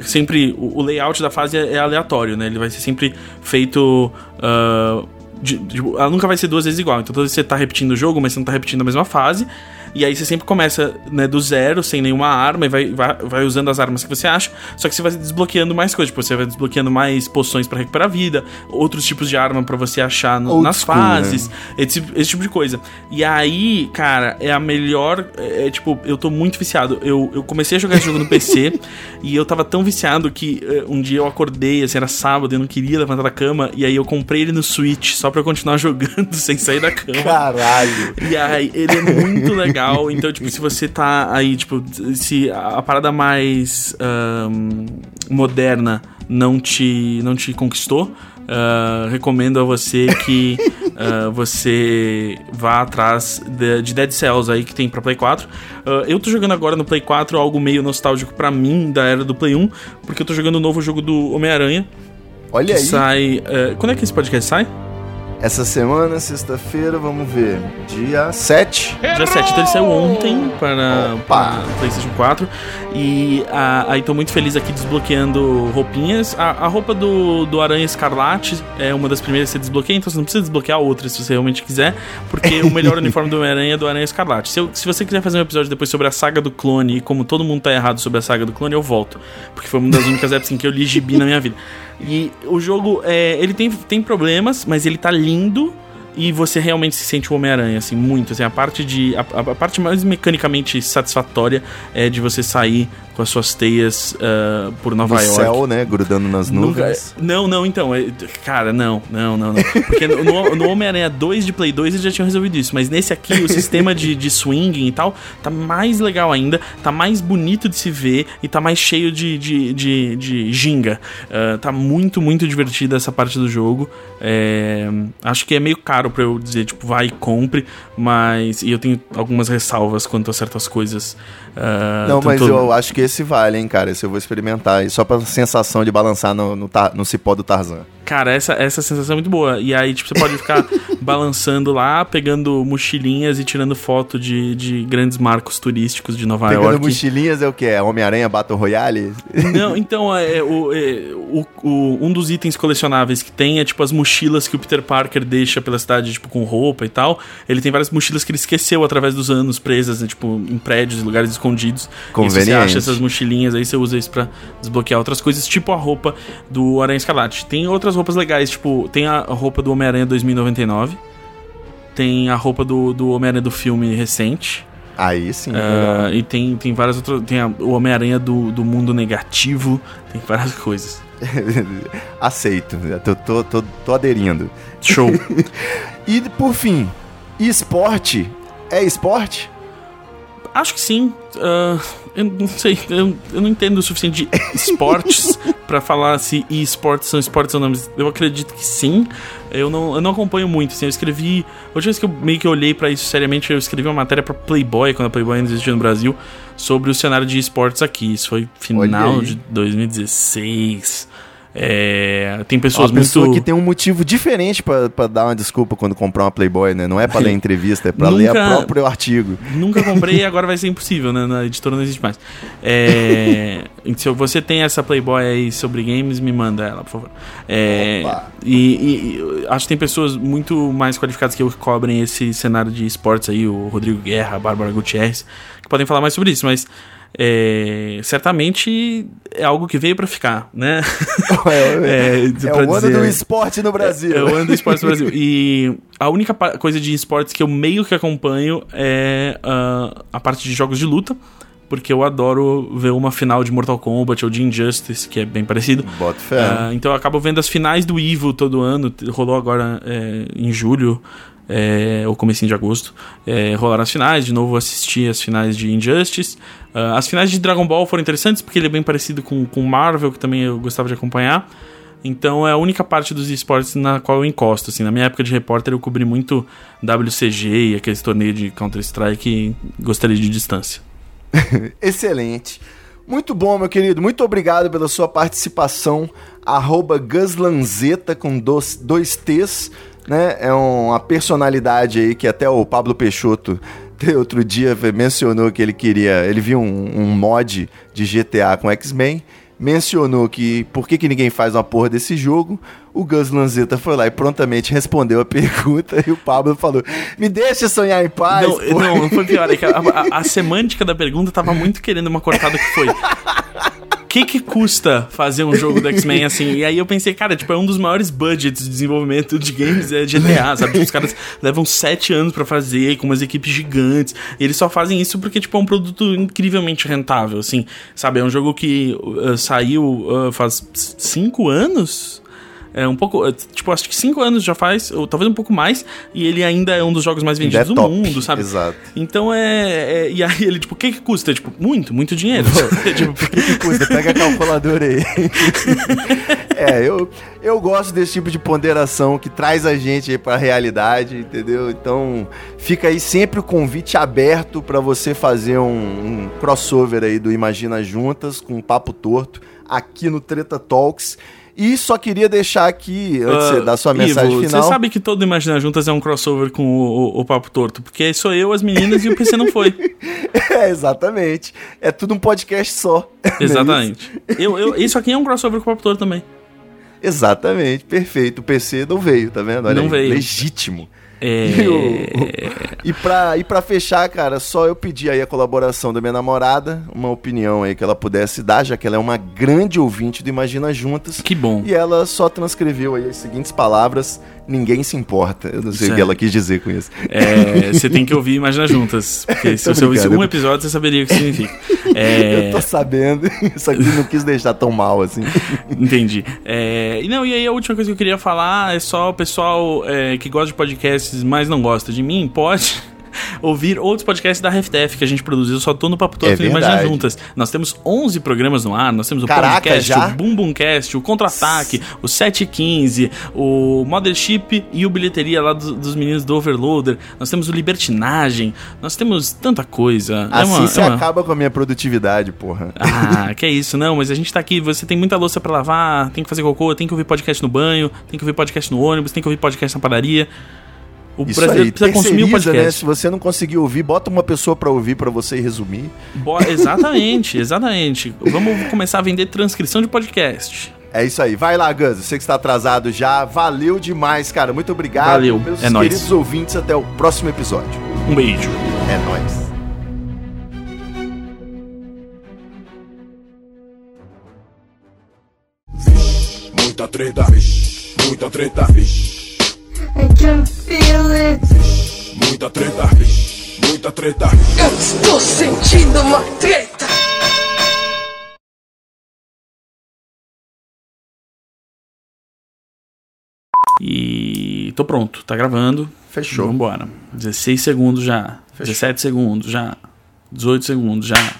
sempre o layout da fase é é aleatório, né? Ele vai ser sempre feito. ah, de- de- ela nunca vai ser duas vezes igual. Então você tá repetindo o jogo, mas você não tá repetindo a mesma fase. E aí você sempre começa né, do zero, sem nenhuma arma, e vai, vai, vai usando as armas que você acha. Só que você vai desbloqueando mais coisas. Tipo, você vai desbloqueando mais poções pra recuperar vida, outros tipos de arma pra você achar no- nas school, fases, esse, esse tipo de coisa. E aí, cara, é a melhor. É, é, tipo, eu tô muito viciado. Eu, eu comecei a jogar esse jogo no PC e eu tava tão viciado que eh, um dia eu acordei, assim, era sábado, eu não queria levantar da cama. E aí eu comprei ele no Switch só pra eu continuar jogando sem sair da cama. Caralho! E aí, ele é muito legal. Legal. Então, tipo, se você tá aí, tipo, se a parada mais ahn, moderna não te, não te conquistou, ah, recomendo a você que ah, você vá atrás de, de Dead Cells aí que tem pra Play 4. Ah, eu tô jogando agora no Play 4 algo meio nostálgico pra mim da era do Play 1, porque eu tô jogando o novo jogo do Homem-Aranha. Olha aí, sai. eh, quando é que esse podcast sai? Essa semana, sexta-feira, vamos ver, dia 7. Dia 7, então ele saiu ontem para, para PlayStation 4. E aí tô muito feliz aqui desbloqueando roupinhas. A, a roupa do, do Aranha Escarlate é uma das primeiras que você desbloqueia, então você não precisa desbloquear outra se você realmente quiser, porque o melhor uniforme do Homem-Aranha é do Aranha Escarlate. Se, eu- se você quiser fazer um episódio depois sobre a saga do clone e como todo mundo tá errado sobre a saga do clone, eu volto. Porque foi uma das únicas épocas em que eu li gibi na minha vida. E o jogo, é, ele tem, tem problemas, mas ele tá lindo e você realmente se sente o Homem-Aranha, assim, muito. Assim, a parte de. A, a- a parte mais mecanicamente satisfatória é de você sair com as suas teias ah, por Nova No York. céu, né? Grudando nas Nunca, nuvens. não, não, então. é- cara, não, não, não, não. Porque no, no- Homem-Aranha 2 de Play 2 eles já tinham resolvido isso. Mas nesse aqui, o sistema de, de swinging e tal tá mais legal ainda, tá mais bonito de se ver e tá mais cheio de, de, de, de ginga. Ah, tá muito, muito divertida essa parte do jogo. É, acho que é meio caro pra eu dizer, tipo, vai e compre. Mas. E eu tenho algumas ressalvas quanto a certas coisas. Ah, Não, mas tanto- eu acho que esse vale, hein, cara. Esse eu vou experimentar. E só pra sensação de balançar no, no, no cipó do Tarzan. Cara, essa, essa sensação é muito boa. E aí, tipo, você pode ficar balançando lá, pegando mochilinhas e tirando foto de, de grandes marcos turísticos de Nova Pegando York. mochilinhas é o quê? É Homem-Aranha Battle Royale? Não, então, é, o, é, o- o- um dos itens colecionáveis que tem é, tipo, as mochilas que o Peter Parker deixa pela cidade, tipo, com roupa e tal. Ele tem várias mochilas que ele esqueceu através dos anos, presas, né, tipo, em prédios, em lugares escondidos. E se você Conveniente. acha essas mochilinhas, aí você usa isso pra desbloquear outras coisas, tipo a roupa do Aranha Escarlate. Tem outras roupas legais, tipo, tem a roupa do Homem-Aranha 2099. Tem a roupa do, do Homem-Aranha do filme recente. Aí sim. Ah, e tem, tem várias outras. Tem a- o Homem-Aranha do, do mundo negativo. Tem várias coisas. Aceito. Tô, tô, tô, tô aderindo. Show. E por fim, esporte é esporte? Acho que sim. Ah, eu não sei. Eu, eu não entendo o suficiente de esportes pra falar se esportes são esportes ou não. Mas eu acredito que sim. Eu não, eu não acompanho muito. Assim, eu escrevi. A última vez que eu meio que olhei pra isso seriamente, eu escrevi uma matéria pra Playboy, quando a Playboy ainda existia no Brasil, sobre o cenário de esportes aqui. Isso foi final de 2016. É, tem pessoas Uma pessoa muito. que tem um motivo diferente pra dar uma desculpa quando comprar uma Playboy, né? Não é pra ler entrevista, é pra ler o próprio artigo. Nunca comprei e agora vai ser impossível, né? Na editora não existe mais. É, se você tem essa Playboy aí sobre games, me manda ela, por favor. É, e, e- e acho que tem pessoas muito mais qualificadas que eu que cobrem esse cenário de esportes aí, o Rodrigo Guerra, a Bárbara Gutierrez, que podem falar mais sobre isso, mas. É, certamente é algo que veio pra ficar, né? É, É, é pra o ano do esporte no Brasil. é o ano do esporte no Brasil. E a única coisa de esportes que eu meio que acompanho é ah, a parte de jogos de luta. Porque eu adoro ver uma final de Mortal Kombat ou de Injustice, que é bem parecido. Bota fé. Ah, então eu acabo vendo as finais do Evil todo ano. Rolou agora é, em julho, é, ou comecinho de agosto. É, rolaram as finais, de novo assisti as finais de Injustice. Ah, as finais de Dragon Ball foram interessantes porque ele é bem parecido com, com Marvel, que também eu gostava de acompanhar. Então é a única parte dos esportes na qual eu encosto. Assim, na minha época de repórter eu cobri muito WCG e aqueles torneios de Counter-Strike gostaria de distância. Excelente. Muito bom, meu querido. Muito obrigado pela sua participação. Arroba Guslanzeta com dois, dois T's. Né? É uma personalidade aí que até o Pablo Peixoto outro dia mencionou que ele queria. Ele viu um, um mod de GTA com X-Men. Mencionou que por que, que ninguém faz uma porra desse jogo. O Gus Lanzetta foi lá e prontamente respondeu a pergunta. E o Pablo falou: Me deixa sonhar em paz. Não, pô." não, foi pior. É que a, a- a semântica da pergunta tava muito querendo uma cortada que foi. O que, que custa fazer um jogo do X-Men assim? E aí eu pensei, cara, tipo, é um dos maiores budgets de desenvolvimento de games é GTA, sabe? Os caras levam sete anos pra fazer, com umas equipes gigantes. E eles só fazem isso porque, tipo, é um produto incrivelmente rentável, assim. Sabe? É um jogo que uh, saiu uh, faz cinco anos. É um pouco. Tipo, acho que 5 anos já faz, ou talvez um pouco mais, e ele ainda é um dos jogos mais Ainda é vendidos do top. mundo, sabe? Exato. Então é, é- E aí ele, tipo, o que que custa? Tipo, muito, muito dinheiro. tipo, que custa? Pega a calculadora aí. é, eu, eu gosto desse tipo de ponderação que traz a gente aí pra realidade, entendeu? Então, fica aí sempre o convite aberto pra você fazer um, um crossover aí do Imagina Juntas com um papo torto aqui no Treta Talks. E só queria deixar aqui, antes você dar sua mensagem Ivo, final. Você sabe que todo Imagina Juntas é um crossover com o, o- o Papo Torto, porque sou eu, as meninas e o PC não foi. É, exatamente. É tudo um podcast só. É isso? Exatamente. Eu, eu, isso aqui é um crossover com o Papo Torto também. Exatamente, perfeito. O PC não veio, tá vendo? Olha Não aí, veio. Legítimo. É... E, o- e, pra, e pra fechar, cara, só eu pedi aí a colaboração da minha namorada, uma opinião aí que ela pudesse dar, já que ela é uma grande ouvinte do Imagina Juntas. Que bom. E ela só transcreveu aí as seguintes palavras: ninguém se importa. Eu não sei o que Certo. ela quis dizer com isso. É, você tem que ouvir Imagina Juntas. Porque se você ouvisse um episódio, você saberia o que significa. É, Eu tô sabendo, isso aqui não quis deixar tão mal assim. Entendi. É, e não, e aí a última coisa que eu queria falar é só o pessoal é, que gosta de podcasts, mas não gosta de mim, pode ouvir outros podcasts da RefTF que a gente produziu. Eu só tô no Papo Torto É e Imagina. Juntas. Nós temos 11 programas no ar. Nós temos o Caraca, podcast, já? o Boom Boomcast, o Contra-Ataque, o 715, o Mothership e o Bilheteria lá do- dos meninos do Overloader. Nós temos o Libertinagem. Nós temos tanta coisa. É Assim uma- você é uma- acaba com a minha produtividade, porra. ah, que é isso, não, mas a gente tá aqui, você tem muita louça pra lavar, tem que fazer cocô, tem que ouvir podcast no banho, tem que ouvir podcast no ônibus, tem que ouvir podcast na padaria. O Isso brasileiro aí, precisa consumir o né? podcast. Se você não conseguir ouvir, bota uma pessoa pra ouvir pra você resumir. Bo- exatamente, exatamente. Vamos começar a vender transcrição de podcast. É isso aí. Vai lá, Gus. Você que está atrasado já. Valeu demais, cara. Muito obrigado. Valeu. Meus É nóis. queridos ouvintes, até o próximo episódio. Um beijo. É nóis. Muita treta, vixe, muita treta, vixe, I can feel it. muita treta, muita treta. Eu estou sentindo uma treta. E tô pronto, tá gravando. Fechou. Vambora. 16 segundos já. 17 segundos já. 18 segundos já.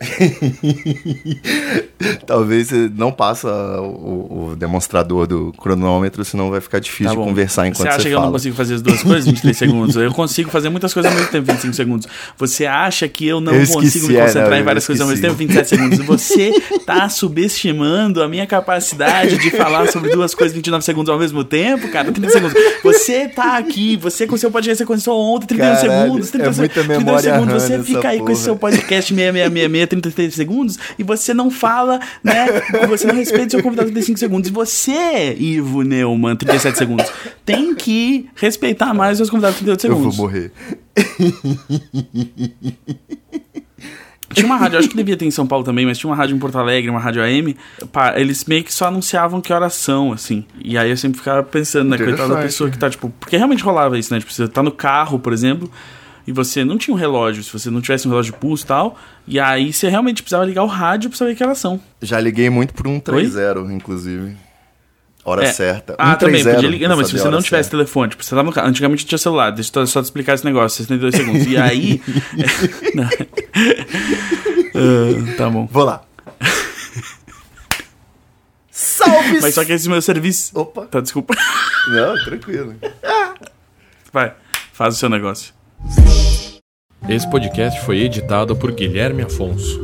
Talvez você não passa o, o demonstrador do cronômetro, senão vai ficar difícil Tá conversar enquanto Você você, acha que eu fala. não consigo fazer as duas coisas em 23 segundos? Eu consigo fazer muitas coisas ao mesmo tempo em 25 segundos. Você acha que eu não Eu esqueci, consigo me é, concentrar não, em várias coisas ao mesmo tempo em 27 segundos? Você tá subestimando a minha capacidade de falar sobre duas coisas em 29 segundos ao mesmo tempo, cara? 30 segundos. Você tá aqui, você com seu podcast, você começou ontem, 31 Caralho, segundos, 30 é muita 32 memória segundos. Você fica aí com porra. esse seu podcast 6666, 33 segundos, e você não fala, né? Você não respeita o seu convidado 35 segundos. E você, Ivo Neumann, 37 segundos, tem que respeitar mais os seus convidados 38 Eu vou segundos. morrer. Tinha uma rádio, acho que devia ter em São Paulo também, mas tinha uma rádio em Porto Alegre, uma rádio AM. pá, eles meio que só anunciavam que horas são, assim. E aí eu sempre ficava pensando, né, coitada da pessoa que tá, tipo. Porque realmente rolava isso, né? Tipo, você tá no carro, por exemplo, e você não tinha um relógio, se você não tivesse um relógio de pulso e tal. E aí você realmente precisava ligar o rádio pra saber que horas são. Já liguei muito por um 130, inclusive. Hora É. certa. Ah, também, 130, podia ligar. Não, mas se você não tivesse certa. telefone, tipo, você tava no carro. Antigamente tinha celular, deixa eu só te explicar esse negócio, 62 segundos. E aí. Ah, tá bom. Vou lá. Salve! Mas só que esse meu serviço. Opa. Tá, desculpa. Não, tranquilo. Vai, faz o seu negócio. Esse podcast foi editado por Guilherme Afonso.